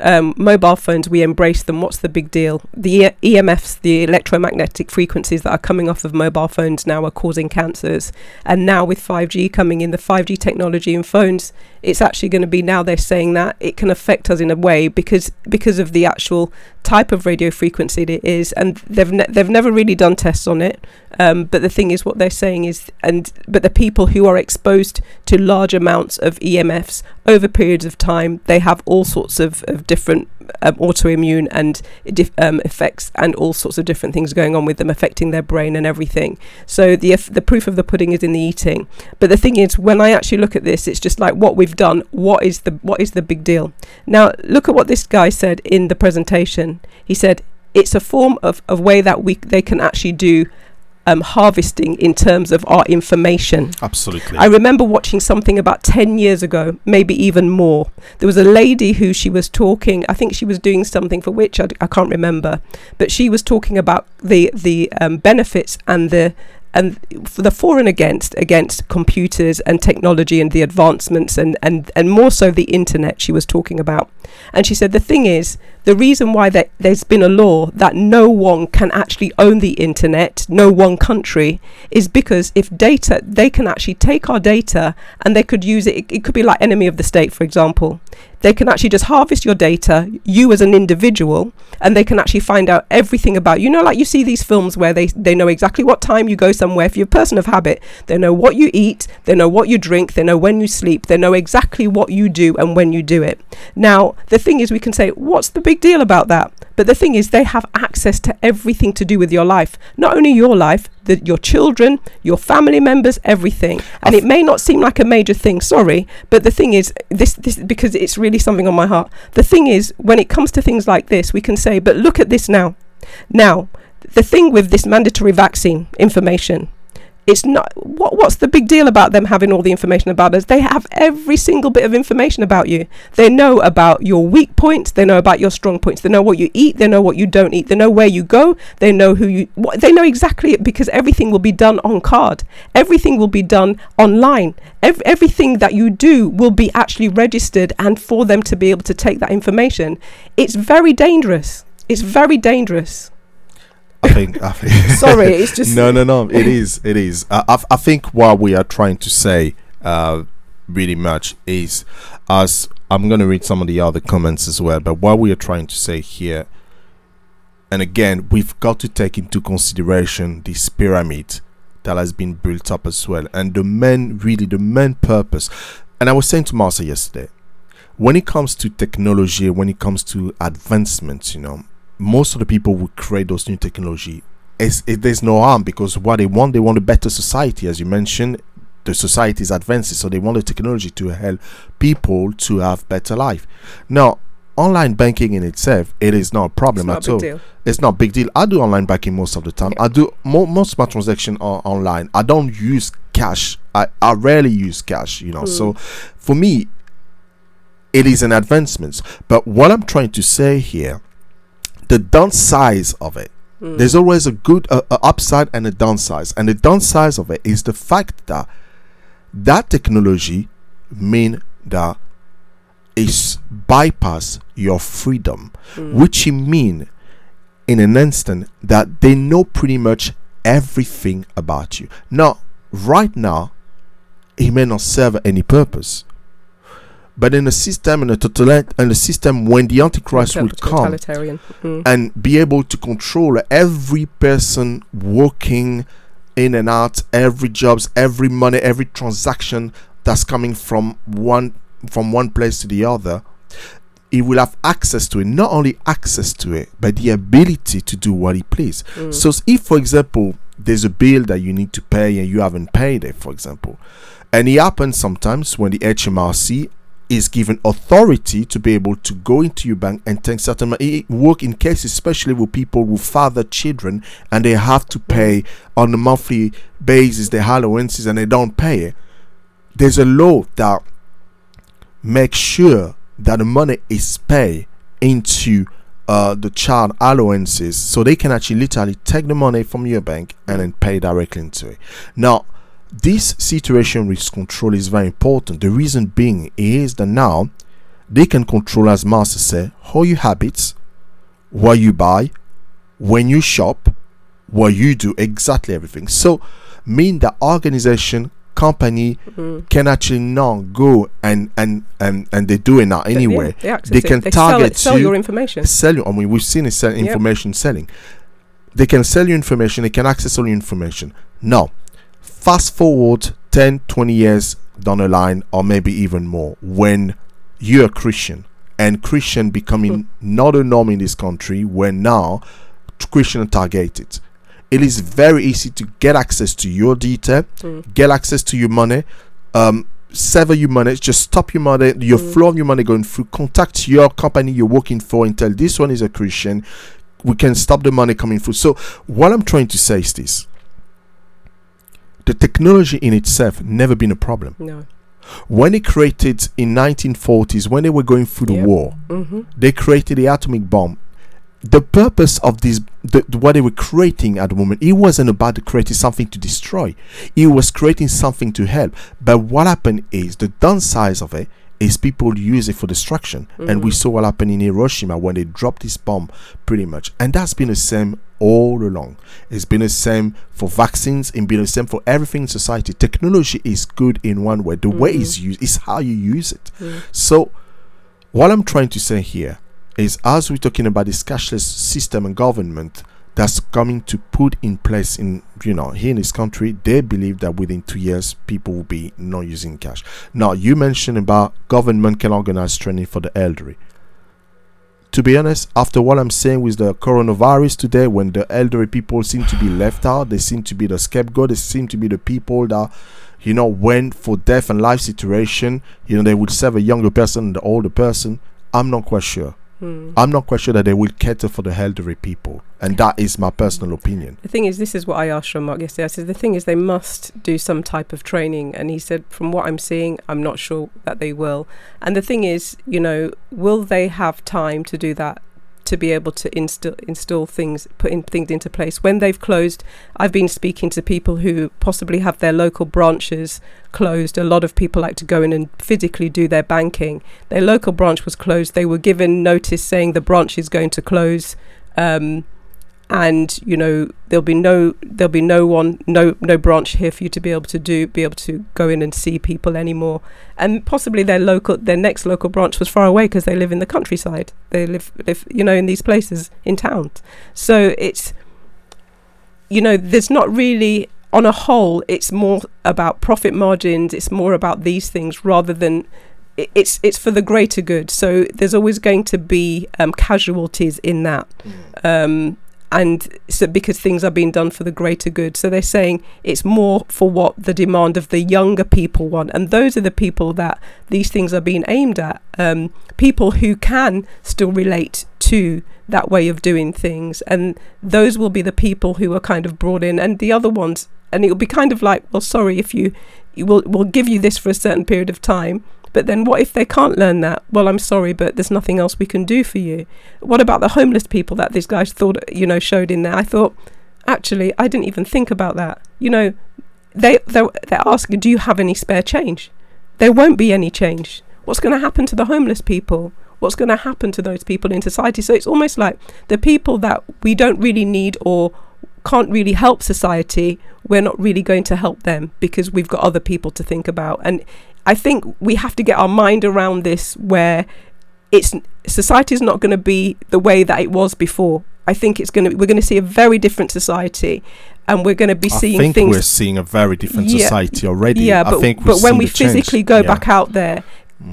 Um, mobile phones, we embrace them. What's the big deal? The E- EMFs, the electromagnetic frequencies that are coming off of mobile phones now are causing cancers. And now with 5G coming in, the 5G technology in phones, it's actually going to be now they're saying that it can affect us in a way because because of the actual type of radio frequency it is, and they've ne- they've never really done tests on it. Um, but the thing is, what they're saying is, and but the people who are exposed to large amounts of EMFs over periods of time, they have all sorts of, of different um, autoimmune and dif- um, effects, and all sorts of different things going on with them, affecting their brain and everything. So the the proof of the pudding is in the eating. But the thing is, when I actually look at this, it's just like what we've done. What is the what is the big deal? Now look at what this guy said in the presentation. He said it's a form of, of way that we they can actually do um, harvesting in terms of our information. absolutely. I remember watching something about 10 years ago, maybe even more. There was a lady who she was talking, I think she was doing something for which I, d- I can't remember, but she was talking about the, the um, benefits and the and the for and against against computers and technology and the advancements and, and, and more so the internet she was talking about. And she said the thing is the reason why there, there's been a law that no one can actually own the internet, no one country, is because if data, they can actually take our data and they could use it. It, it could be like enemy of the state, for example. They can actually just harvest your data, you as an individual, and they can actually find out everything about you. know, like you see these films where they, they know exactly what time you go somewhere. If you're a person of habit, they know what you eat, they know what you drink, they know when you sleep, they know exactly what you do and when you do it. Now, the thing is, we can say, what's the big deal about that? But the thing is, they have access to everything to do with your life. Not only your life, the, your children, your family members, everything. And it may not seem like a major thing, sorry, but the thing is, this, this because it's really something on my heart. The thing is, when it comes to things like this, we can say, but look at this now. Now, the thing with this mandatory vaccine information, it's not what what's the big deal about them having all the information about us? They have every single bit of information about you. They know about your weak points they know about your strong points they know what you eat they know what you don't eat they know where you go they know who you what, they know exactly because everything will be done on card. Everything will be done online. Ev- everything that you do will be actually registered and for them to be able to take that information. It's very dangerous. It's very dangerous I think. I think (laughs) Sorry, it's just- no, no, no. It is. It is. I, I, I think what we are trying to say uh, really much is as I'm going to read some of the other comments as well. But what we are trying to say here, and again, we've got to take into consideration this pyramid that has been built up as well, and the main, really, the main purpose. And I was saying to Martha yesterday, when it comes to technology, when it comes to advancements, you know, most of the people who create those new technology, is it, there's no harm because what they want, they want a better society, as you mentioned. The society is advancing, so they want the technology to help people to have better life. Now, online banking in itself, it is not a problem not at all. deal. It's not a big deal. I do online banking most of the time. I do mo- most of my transaction are online. I don't use cash. I, I rarely use cash. You know, so hmm. for me, it is an advancement. But what I'm trying to say here, the downside of it, there's always a good uh, uh, upside and a downside, and the downside of it is the fact that that technology mean that is bypass your freedom, which mean in an instant that they know pretty much everything about you. Now, right now, it may not serve any purpose. But in a system, in a total, in a system when the Antichrist will come Totalitarian. Mm. and be able to control every person working in and out, every jobs, every money, every transaction that's coming from one from one place to the other, he will have access to it. Not only access to it, but the ability to do what he please. So, if for example there's a bill that you need to pay and you haven't paid it, for example, and it happens sometimes when the HMRC is given authority to be able to go into your bank and take certain money. Work in cases, especially with people who father children and they have to pay on a monthly basis their allowances and they don't pay it. There's a law that makes sure that the money is paid into uh, the child allowances so they can actually literally take the money from your bank and then pay directly into it. Now, this situation risk control is very important. The reason being is that now they can control, as Master said, all your habits, what you buy, when you shop, what you do, exactly everything. So, mean that organization, company mm-hmm. can actually now go and and and and they do it now anyway. Yeah, they they can They sell target it- sell you, your information. Sell you. I mean, we've seen it sell Yep. information selling. They can sell you information. They can access all your information. Now, fast forward 10 20 years down the line or maybe even more when you're a christian and christian becoming (laughs) not a norm in this country when now christian are targeted. It is very easy to get access to your data get access to your money um sever your money just stop your money your flow of your money going through contact your company you're working for and tell this one is a christian. We can stop the money coming through. So what i'm trying to say is this the technology in itself never been a problem. No. When it created in 1940s, when they were going through the Yeah. war, hmm they created the atomic bomb. The purpose of this, the, the- what they were creating at the moment, it wasn't about creating something to destroy. It was creating something to help. But what happened is the downside of it is people use it for destruction, and we saw what happened in Hiroshima when they dropped this bomb, pretty much. And that's been the same all along. It's been the same for vaccines. It's been the same for everything in society. Technology is good in one way. The way it's mm-hmm. used is how you use it. So what I'm trying to say here is as we're talking about this cashless system and government that's coming to put in place in you know here in this country they believe that within two years people will be not using cash now you mentioned about government can organize training for the elderly to be honest after what i'm saying with the coronavirus today when the elderly people seem to be left out they seem to be the scapegoat they seem to be the people that you know when for death and life situation you know they would serve a younger person and the older person i'm not quite sure Hmm. i'm not quite sure that they will cater for the elderly people and that is my personal hmm. opinion The thing is, this is what I asked Jean-Marc yesterday. I said, the thing is, they must do some type of training. And he said, from what I'm seeing, I'm not sure that they will. And the thing is, you know, will they have time to do that? To be able to install install things, put in things into place when they've closed. I've been speaking to people who possibly have their local branches closed. A lot of people like to go in and physically do their banking. Their local branch was closed. They were given notice saying the branch is going to close. Um, and you know there'll be no there'll be no one no no branch here for you to be able to do be able to go in and see people anymore. And possibly their local their next local branch was far away because they live in the countryside. They live live you know in these places in towns so it's you know there's not really on a whole it's more about profit margins it's more about these things rather than it's it's for the greater good. So there's always going to be um, casualties in that. Um, and so because things are being done for the greater good. So they're saying it's more for what the demand of the younger people want. And those are the people that these things are being aimed at. Um, people who can still relate to that way of doing things. And those will be the people who are kind of brought in. And the other ones and it'll be kind of like well sorry if you will we'll give you this for a certain period of time but then what if they can't learn that? Well, I'm sorry, but there's nothing else we can do for you. What about the homeless people that this guy thought, you know, showed in there? I thought, actually, I didn't even think about that. You know, they they're, they're asking, do you have any spare change? There won't be any change. What's going to happen to the homeless people? What's going to happen to those people in society? So it's almost like the people that we don't really need or can't really help society, we're not really going to help them because we've got other people to think about. And I think we have to get our mind around this where it's society is not going to be the way that it was before. I think it's going to we're going to see a very different society and we're going to be I seeing think things we're seeing a very different Yeah. society already. yeah, I but but when we the change. physically go Yeah. back out there,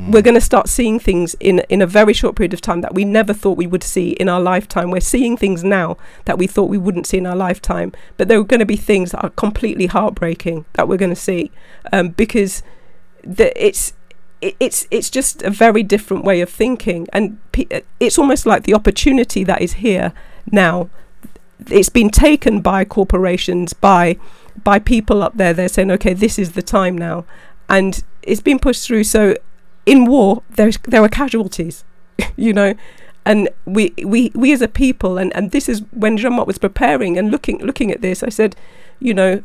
we're going to start seeing things in in a very short period of time that we never thought we would see in our lifetime. We're seeing things now that we thought we wouldn't see in our lifetime, but there are going to be things that are completely heartbreaking that we're going to see um, because the, it's it's it's just a very different way of thinking, and it's almost like the opportunity that is here now. It's been taken by corporations, by by people up there. They're saying, okay, this is the time now, and it's been pushed through. So, in war, there's there are casualties, (laughs) you know, and we we we as a people, and and this is when Jean Marc was preparing and looking looking at this. I said, you know,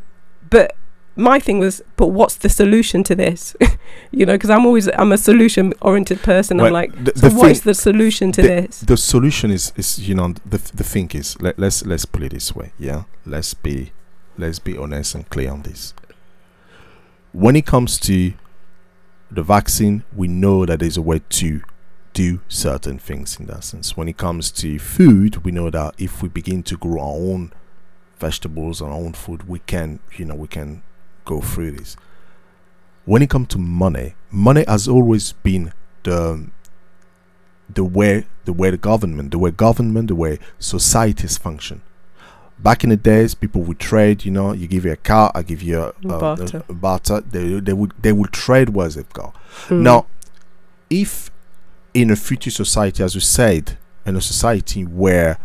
but my thing was, but what's the solution to this? (laughs) you know, because I'm always I'm a solution oriented person. Well, I'm like, the- so the what is the solution to the, this? the solution is is you know the the thing is let, let's let's put it this way yeah let's be let's be honest and clear on this when it comes to the vaccine we know that there's a way to do certain things in that sense when it comes to food we know that if we begin to grow our own vegetables and our own food we can you know we can go through this when it comes to money money has always been the the way the way the government, the way government, the way societies function. Back in the days, people would trade. You know, you give you a car, I give you a, a, Barter. a, a barter. They they would they would trade what they've got. Mm. Now, if in a future society, as we said, in a society where,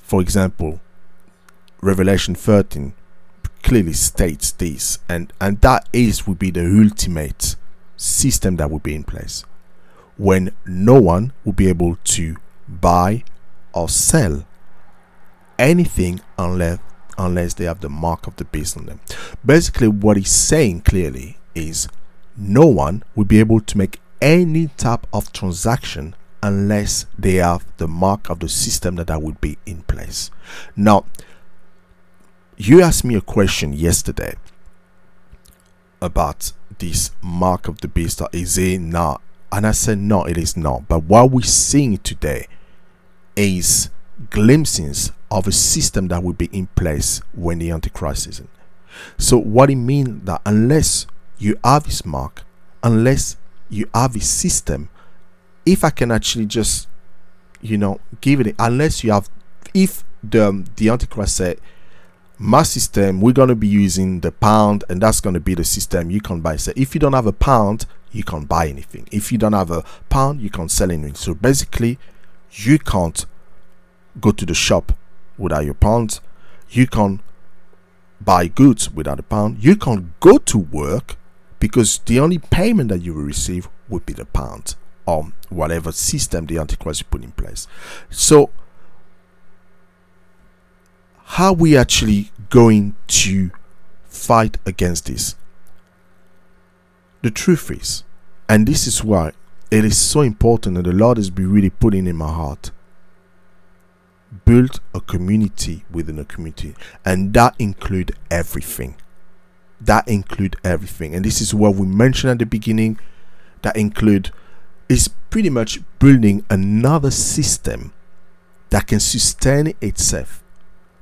for example, Revelation 13 clearly states this, and and that is would be the ultimate system that would be in place when no one will be able to buy or sell anything unless unless they have the mark of the beast on them. Basically, what he's saying clearly is no one will be able to make any type of transaction unless they have the mark of the system that that would be in place. Now, you asked me a question yesterday about this mark of the beast. Is it not? And I said, no, it is not. But what we're seeing today is glimpses of a system that will be in place when the Antichrist is in. So, what it means that unless you have this mark, unless you have a system, if I can actually just, you know, give it, unless you have, if the um, the Antichrist said, my system, we're gonna be using the pound, and that's gonna be the system you can buy. So, if you don't have a pound, you can't buy anything. If you don't have a pound, you can't sell anything. So basically, you can't go to the shop without your pound. You can't buy goods without a pound. You can't go to work because the only payment that you will receive would be the pound or whatever system the Antichrist put in place. So, how we actually going to fight against this? the truth is, and this is why it is so important that the Lord has been really putting in my heart. build a community within a community, and that include everything. That include everything, and this is what we mentioned at the beginning. That include is pretty much building another system that can sustain itself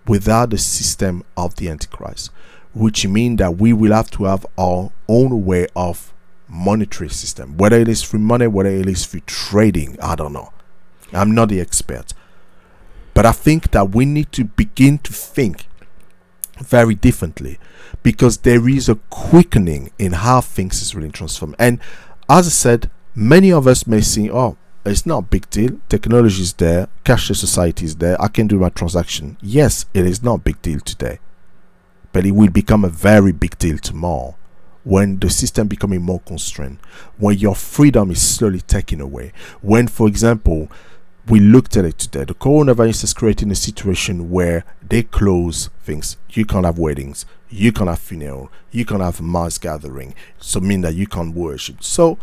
without the system of the Antichrist, which means that we will have to have our own way of monetary system, whether it is through money, whether it is through trading. I don't know. I'm not the expert. But I think that we need to begin to think very differently because there is a quickening in how things is really transformed. And as I said, many of us may think, oh, it's not a big deal. Technology is there, cashless society is there, I can do my transaction. Yes, it is not a big deal today. But it will become a very big deal tomorrow when the system becoming more constrained, when your freedom is slowly taken away. When, for example, we looked at it today. The coronavirus is creating a situation where they close things. You can't have weddings, you can't have funeral, you can't have mass gathering. So mean that you can't worship. So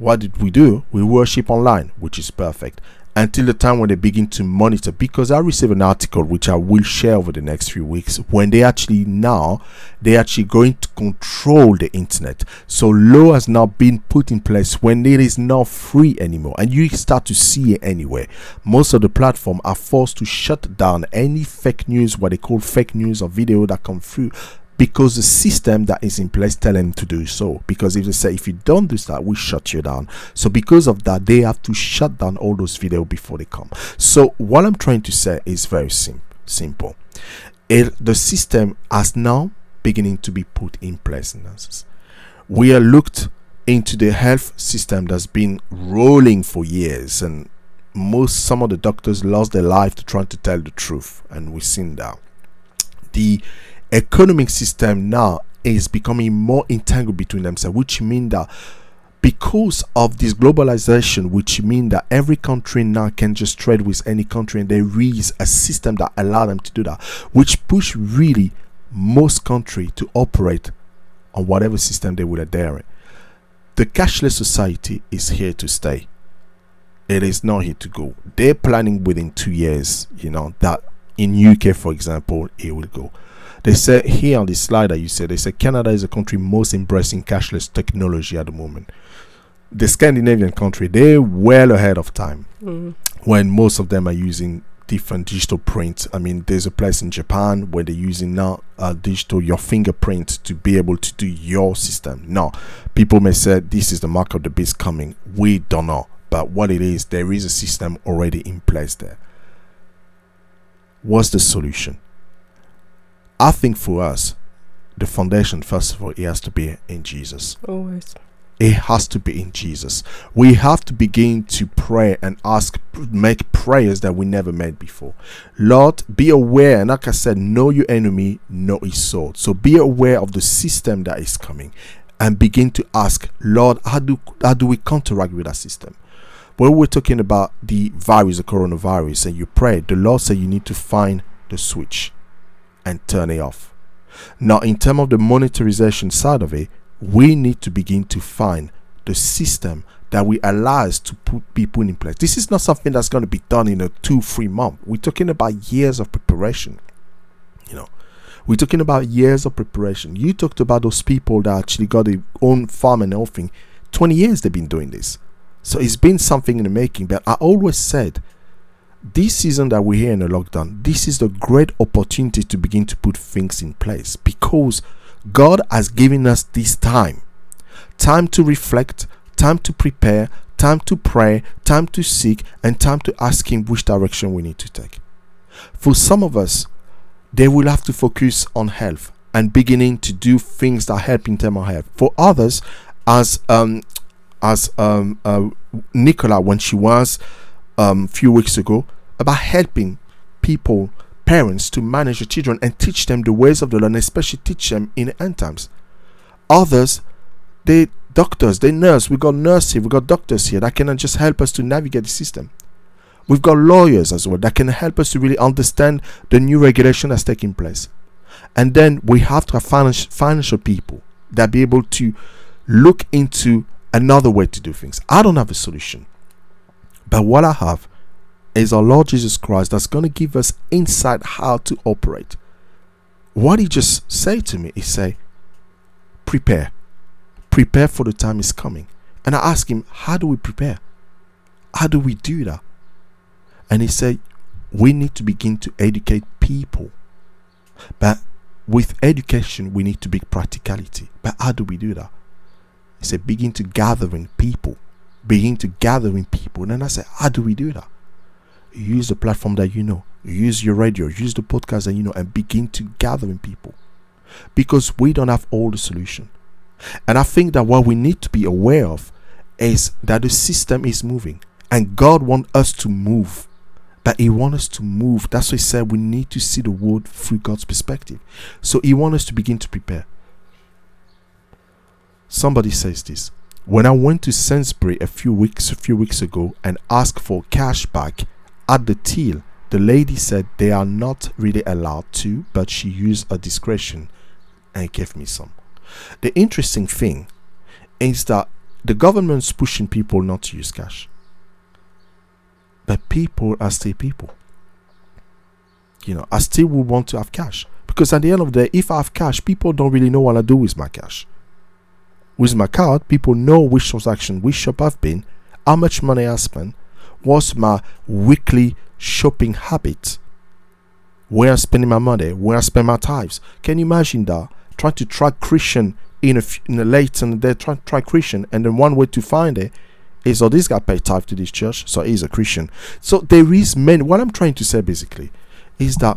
what did we do? We worship online, which is perfect until the time when they begin to monitor because i received an article which i will share over the next few weeks when they actually now they're actually going to control the internet so law has now been put in place when it is not free anymore and you start to see it anyway most of the platform are forced to shut down any fake news what they call fake news or video that come through because the system that is in place tell them to do so. Because if they say if you don't do that we shut you down. So because of that they have to shut down all those videos before they come. So what i'm trying to say is very sim- simple. It, the system has now beginning to be put in place we are looked into the health system that's been rolling for years and most some of the doctors lost their life to trying to tell the truth and we've seen that. The economic system now is becoming more entangled between themselves, which means that because of this globalization, which means that every country now can just trade with any country, and there is a system that allow them to do that, which push really most country to operate on whatever system they would adhere. The cashless society is here to stay. It is not here to go. They're planning within two years, you know, that in UK, for example, it will go. They say here on this slide that you said, they say Canada is the country most embracing cashless technology at the moment. The Scandinavian country, they're well ahead of time mm. when most of them are using different digital prints. I mean, there's a place in Japan where they're using now uh, digital your fingerprint to be able to do your system. Now, people may say this is the mark of the beast coming. We don't know, but what it is, there is a system already in place there. What's the solution? I think for us, the foundation, first of all, it has to be in Jesus. Always. It has to be in Jesus. We have to begin to pray and ask, make prayers that we never made before. Lord, be aware, and like I said, know your enemy, know his sword. So be aware of the system that is coming and begin to ask, Lord, how do how do we counteract with that system? When we're talking about the virus, the coronavirus, and you pray, the Lord said you need to find the switch and turn it off. Now, in terms of the monetarization side of it, we need to begin to find the system that will allow us to put people in place. This is not something that's going to be done in a two, three month. We're talking about years of preparation. You know, we're talking about years of preparation. You talked about those people that actually got their own farm and everything. 20 years they've been doing this. So it's been something in the making. But I always said this season that we're here in a lockdown, this is the great opportunity to begin to put things in place because God has given us this time time to reflect, time to prepare, time to pray, time to seek, and time to ask Him which direction we need to take. For some of us, they will have to focus on health and beginning to do things that help in terms of health. For others, as um, as um, uh, Nicola, when she was um, few weeks ago about helping people, parents, to manage the children and teach them the ways of the Lord, and especially teach them in the end times. Others, they doctors, they nurse. We got nurses we got doctors here that can just help us to navigate the system. We've got lawyers as well that can help us to really understand the new regulation that's taking place. And then we have to have financial, financial people that be able to look into another way to do things. I don't have a solution. But what I have is our Lord Jesus Christ that's going to give us insight how to operate. What he just said to me, he say, prepare. Prepare for the time is coming. And I asked him, how do we prepare? How do we do that? And he said, we need to begin to educate people. But with education, we need to be practicality. But how do we do that? He said, begin to gather in people. Begin to gather in people. And then I said, how do we do that? Use the platform that you know. Use your radio. Use the podcast that you know and begin to gather in people. Because we don't have all the solution. And I think that what we need to be aware of is that the system is moving. And God wants us to move that he wants us to move. That's why he said we need to see the world through God's perspective. So he wants us to begin to prepare. Somebody says this. When I went to Sainsbury a few weeks a few weeks ago and asked for cash back at the till, the lady said they are not really allowed to, but she used her discretion and gave me some. The interesting thing is that the government's pushing people not to use cash. But people are still people. You know, I still would want to have cash. Because at the end of the day, if I have cash, people don't really know what I do with my cash. With my card, people know which transaction, which shop I've been, how much money I spend, what's my weekly shopping habit, where I'm spending my money, where I spend my tithes. Can you imagine that? Trying to track Christian in a, in a late and they're trying to track Christian, and then one way to find it is, oh, this guy paid tithe to this church, so he's a Christian. So there is many. What I'm trying to say basically is that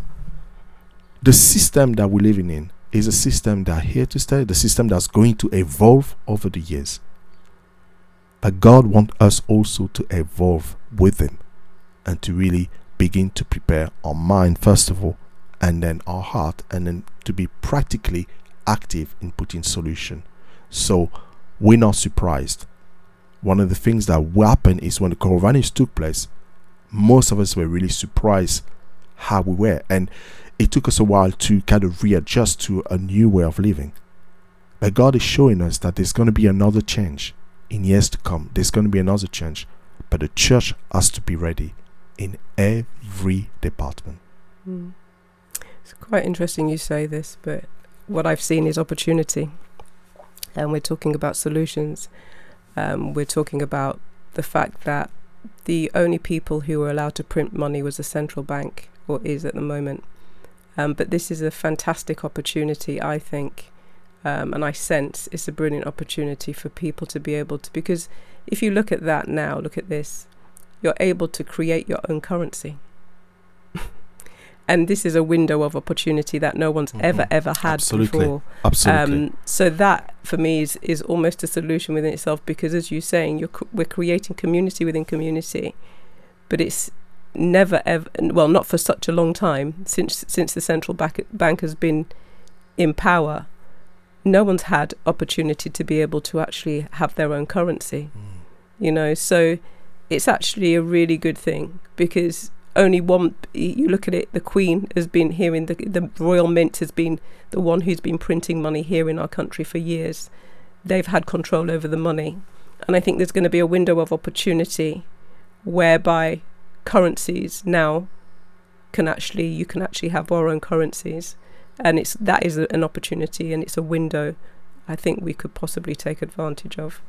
the system that we're living in is a system that here to stay, the system that's going to evolve over the years. But God wants us also to evolve with Him and to really begin to prepare our mind, first of all, and then our heart, and then to be practically active in putting solution. So we're not surprised. One of the things that happened is when the coronavirus took place, most of us were really surprised how we were. And it took us a while to kind of readjust to a new way of living. But God is showing us that there's going to be another change in years to come. There's going to be another change. But the church has to be ready in every department. Mm. It's quite interesting you say this, but what I've seen is opportunity. And we're talking about solutions. Um, we're talking about the fact that the only people who were allowed to print money was the central bank, or is at the moment. Um, but this is a fantastic opportunity, I think, um, and I sense it's a brilliant opportunity for people to be able to. Because if you look at that now, look at this, you're able to create your own currency. (laughs) and this is a window of opportunity that no one's mm-hmm. ever ever had Absolutely. before. Absolutely. Um, so that for me is is almost a solution within itself because, as you're saying, you're we're creating community within community, but it's never ever well not for such a long time since since the central bank bank has been in power. No one's had opportunity to be able to actually have their own currency, mm. you know. So it's actually a really good thing because only one you look at it the queen has been here in the the royal mint has been the one who's been printing money here in our country for years they've had control over the money and i think there's going to be a window of opportunity whereby currencies now can actually you can actually have our own currencies. And it's that is an opportunity and it's a window i think we could possibly take advantage of.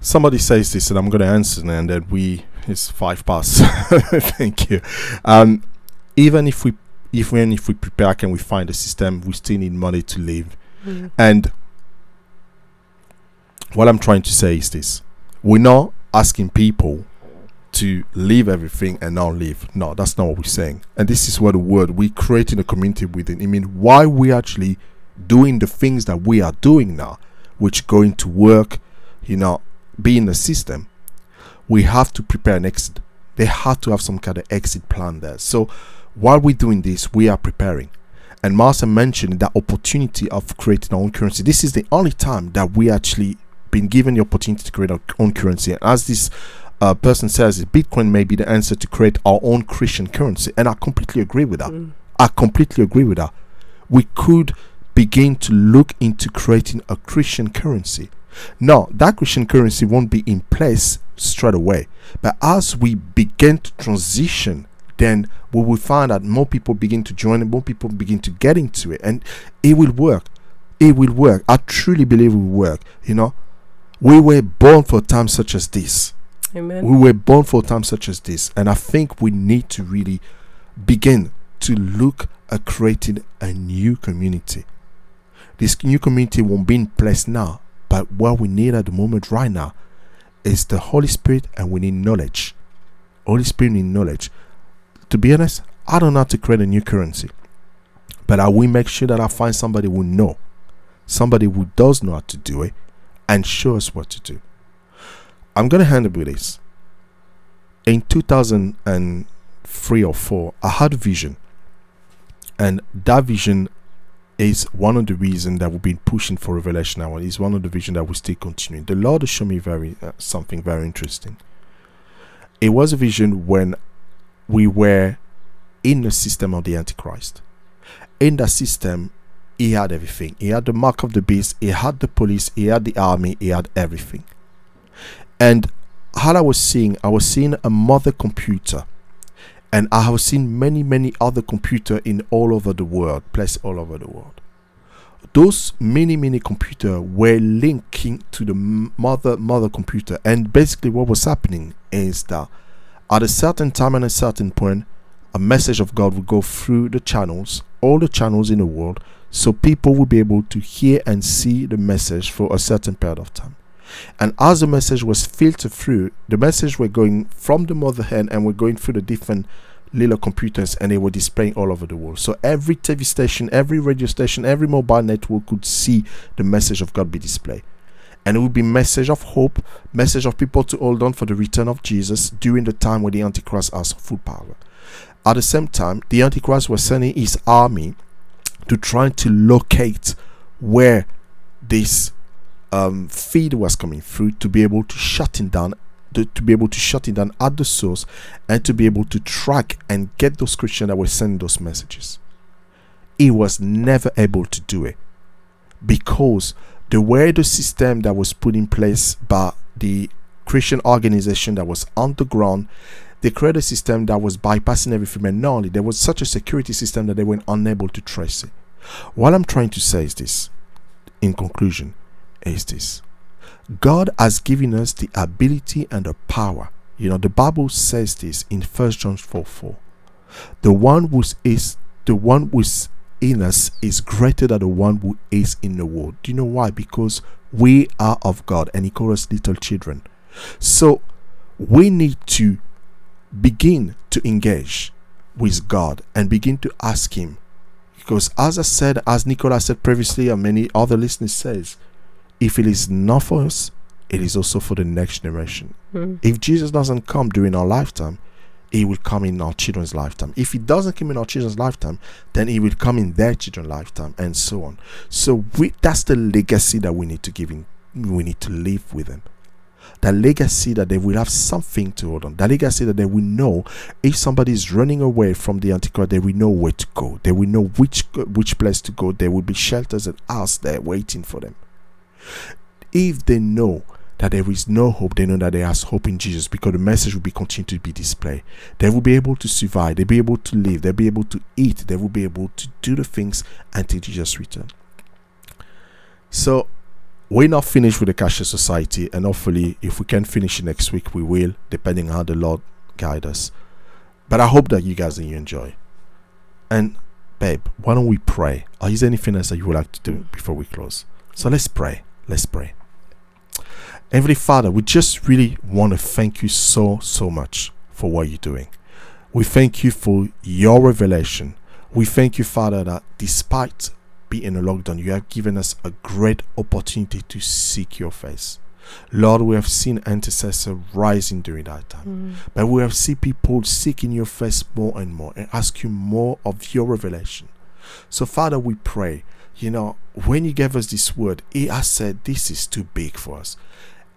Somebody says this and i'm going to answer and then we it's five past. (laughs) Thank you. Um, even if we even if we prepare and we find a system we still need money to live. Mm. and what i'm trying to say is this. We're not asking people to leave everything and not leave. no that's not what we're saying and this is what the word we creating a community within i mean why we actually doing the things that we are doing now which going to work you know be in the system, we have to prepare an exit. They have to have some kind of exit plan there. So while we're doing this, we are preparing. And Marcel mentioned that opportunity of creating our own currency. This is the only time that we actually been given the opportunity to create our own currency. And as this uh, person says, Bitcoin may be the answer to create our own Christian currency. And I completely agree with that. Mm. I completely agree with that. We could begin to look into creating a Christian currency Now, that Christian currency won't be in place straight away. But as we begin to transition, then we will find that more people begin to join and more people begin to get into it. And it will work. It will work. I truly believe it will work. You know, we were born for times such as this. Amen. We were born for times such as this. And I think we need to really begin to look at creating a new community. This new community won't be in place now, but what we need at the moment right now is the Holy Spirit and we need knowledge. Holy Spirit need knowledge. To be honest, I don't know how to create a new currency. But I will make sure that I find somebody who know. Somebody who does know how to do it and show us what to do. I'm gonna hand it with this. In 2003 or 4, I had a vision. And that vision is one of the reasons that we've been pushing for revelation now is one of the vision that we still continuing the lord has shown me very uh, something very interesting. It was a vision when we were in the system of the antichrist. In that system he had everything. He had the mark of the beast. He had the police. He had the army. He had everything and how i was seeing i was seeing a mother computer and I have seen many, many other computer in all over the world, placed all over the world. Those many, many computer were linking to the mother mother computer, and basically what was happening is that at a certain time and a certain point, a message of God would go through the channels, all the channels in the world, so people would be able to hear and see the message for a certain period of time. And as the message was filtered through, the message were going from the mother hen and were going through the different little computers and they were displaying all over the world. So every TV station, every radio station, every mobile network could see the message of God be displayed. And it would be message of hope, message of people to hold on for the return of Jesus during the time when the Antichrist has full power. At the same time, the Antichrist was sending his army to try to locate where this um, feed was coming through to be able to shut it down to, to, be able to shut it down at the source and to be able to track and get those Christians that were sending those messages. He was never able to do it because the way the system that was put in place by the Christian organization that was on the ground, they created a system that was bypassing everything and there was such a security system that they were unable to trace it. What I'm trying to say is this, in conclusion, is this God has given us the ability and the power. You know, the Bible says this in First John 4 4. The one who is the one who is in us is greater than the one who is in the world. Do you know why? Because we are of God and He calls us little children. So we need to begin to engage with God and begin to ask Him. Because as I said, as Nicola said previously, and many other listeners says, if it is not for us, it is also for the next generation. Mm. If Jesus doesn't come during our lifetime, he will come in our children's lifetime. If he doesn't come in our children's lifetime, then he will come in their children's lifetime, and so on. So we, that's the legacy that we need to give in. We need to live with them. The legacy that they will have something to hold on. The legacy that they will know if somebody is running away from the Antichrist, they will know where to go. They will know which which place to go. There will be shelters and house there waiting for them. If they know that there is no hope, they know that there is hope in Jesus because the message will be continued to be displayed. They will be able to survive, they'll be able to live, they'll be able to eat, they will be able to do the things until Jesus returns. So we're not finished with the cashless society, and hopefully, if we can finish next week, we will, depending on how the Lord guide us. But I hope that you guys you enjoy. And babe, why don't we pray? Or is there anything else that you would like to do before we close? So let's pray. Let's pray. Heavenly Father, we just really want to thank you so, so much for what you're doing. We thank you for your revelation. We thank you, Father, that despite being a lockdown, you have given us a great opportunity to seek your face. Lord, we have seen intercessor rising during that time. Mm. But we have seen people seeking your face more and more and ask you more of your revelation. So, Father, we pray you know, when you gave us this word, he has said this is too big for us.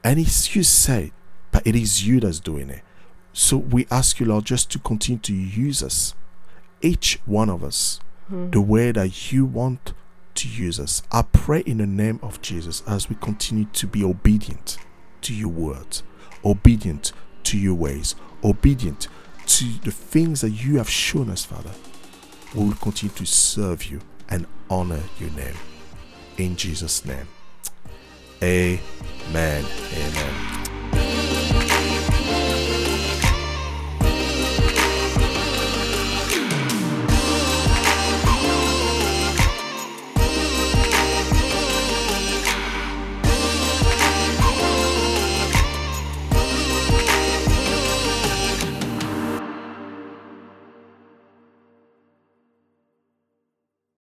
And it's you say, but it is you that's doing it. So we ask you, Lord, just to continue to use us, each one of us, mm. the way that you want to use us. I pray in the name of Jesus as we continue to be obedient to your words, obedient to your ways, obedient to the things that you have shown us, Father. We will continue to serve you and honor your name. In Jesus' name. Amen. Amen.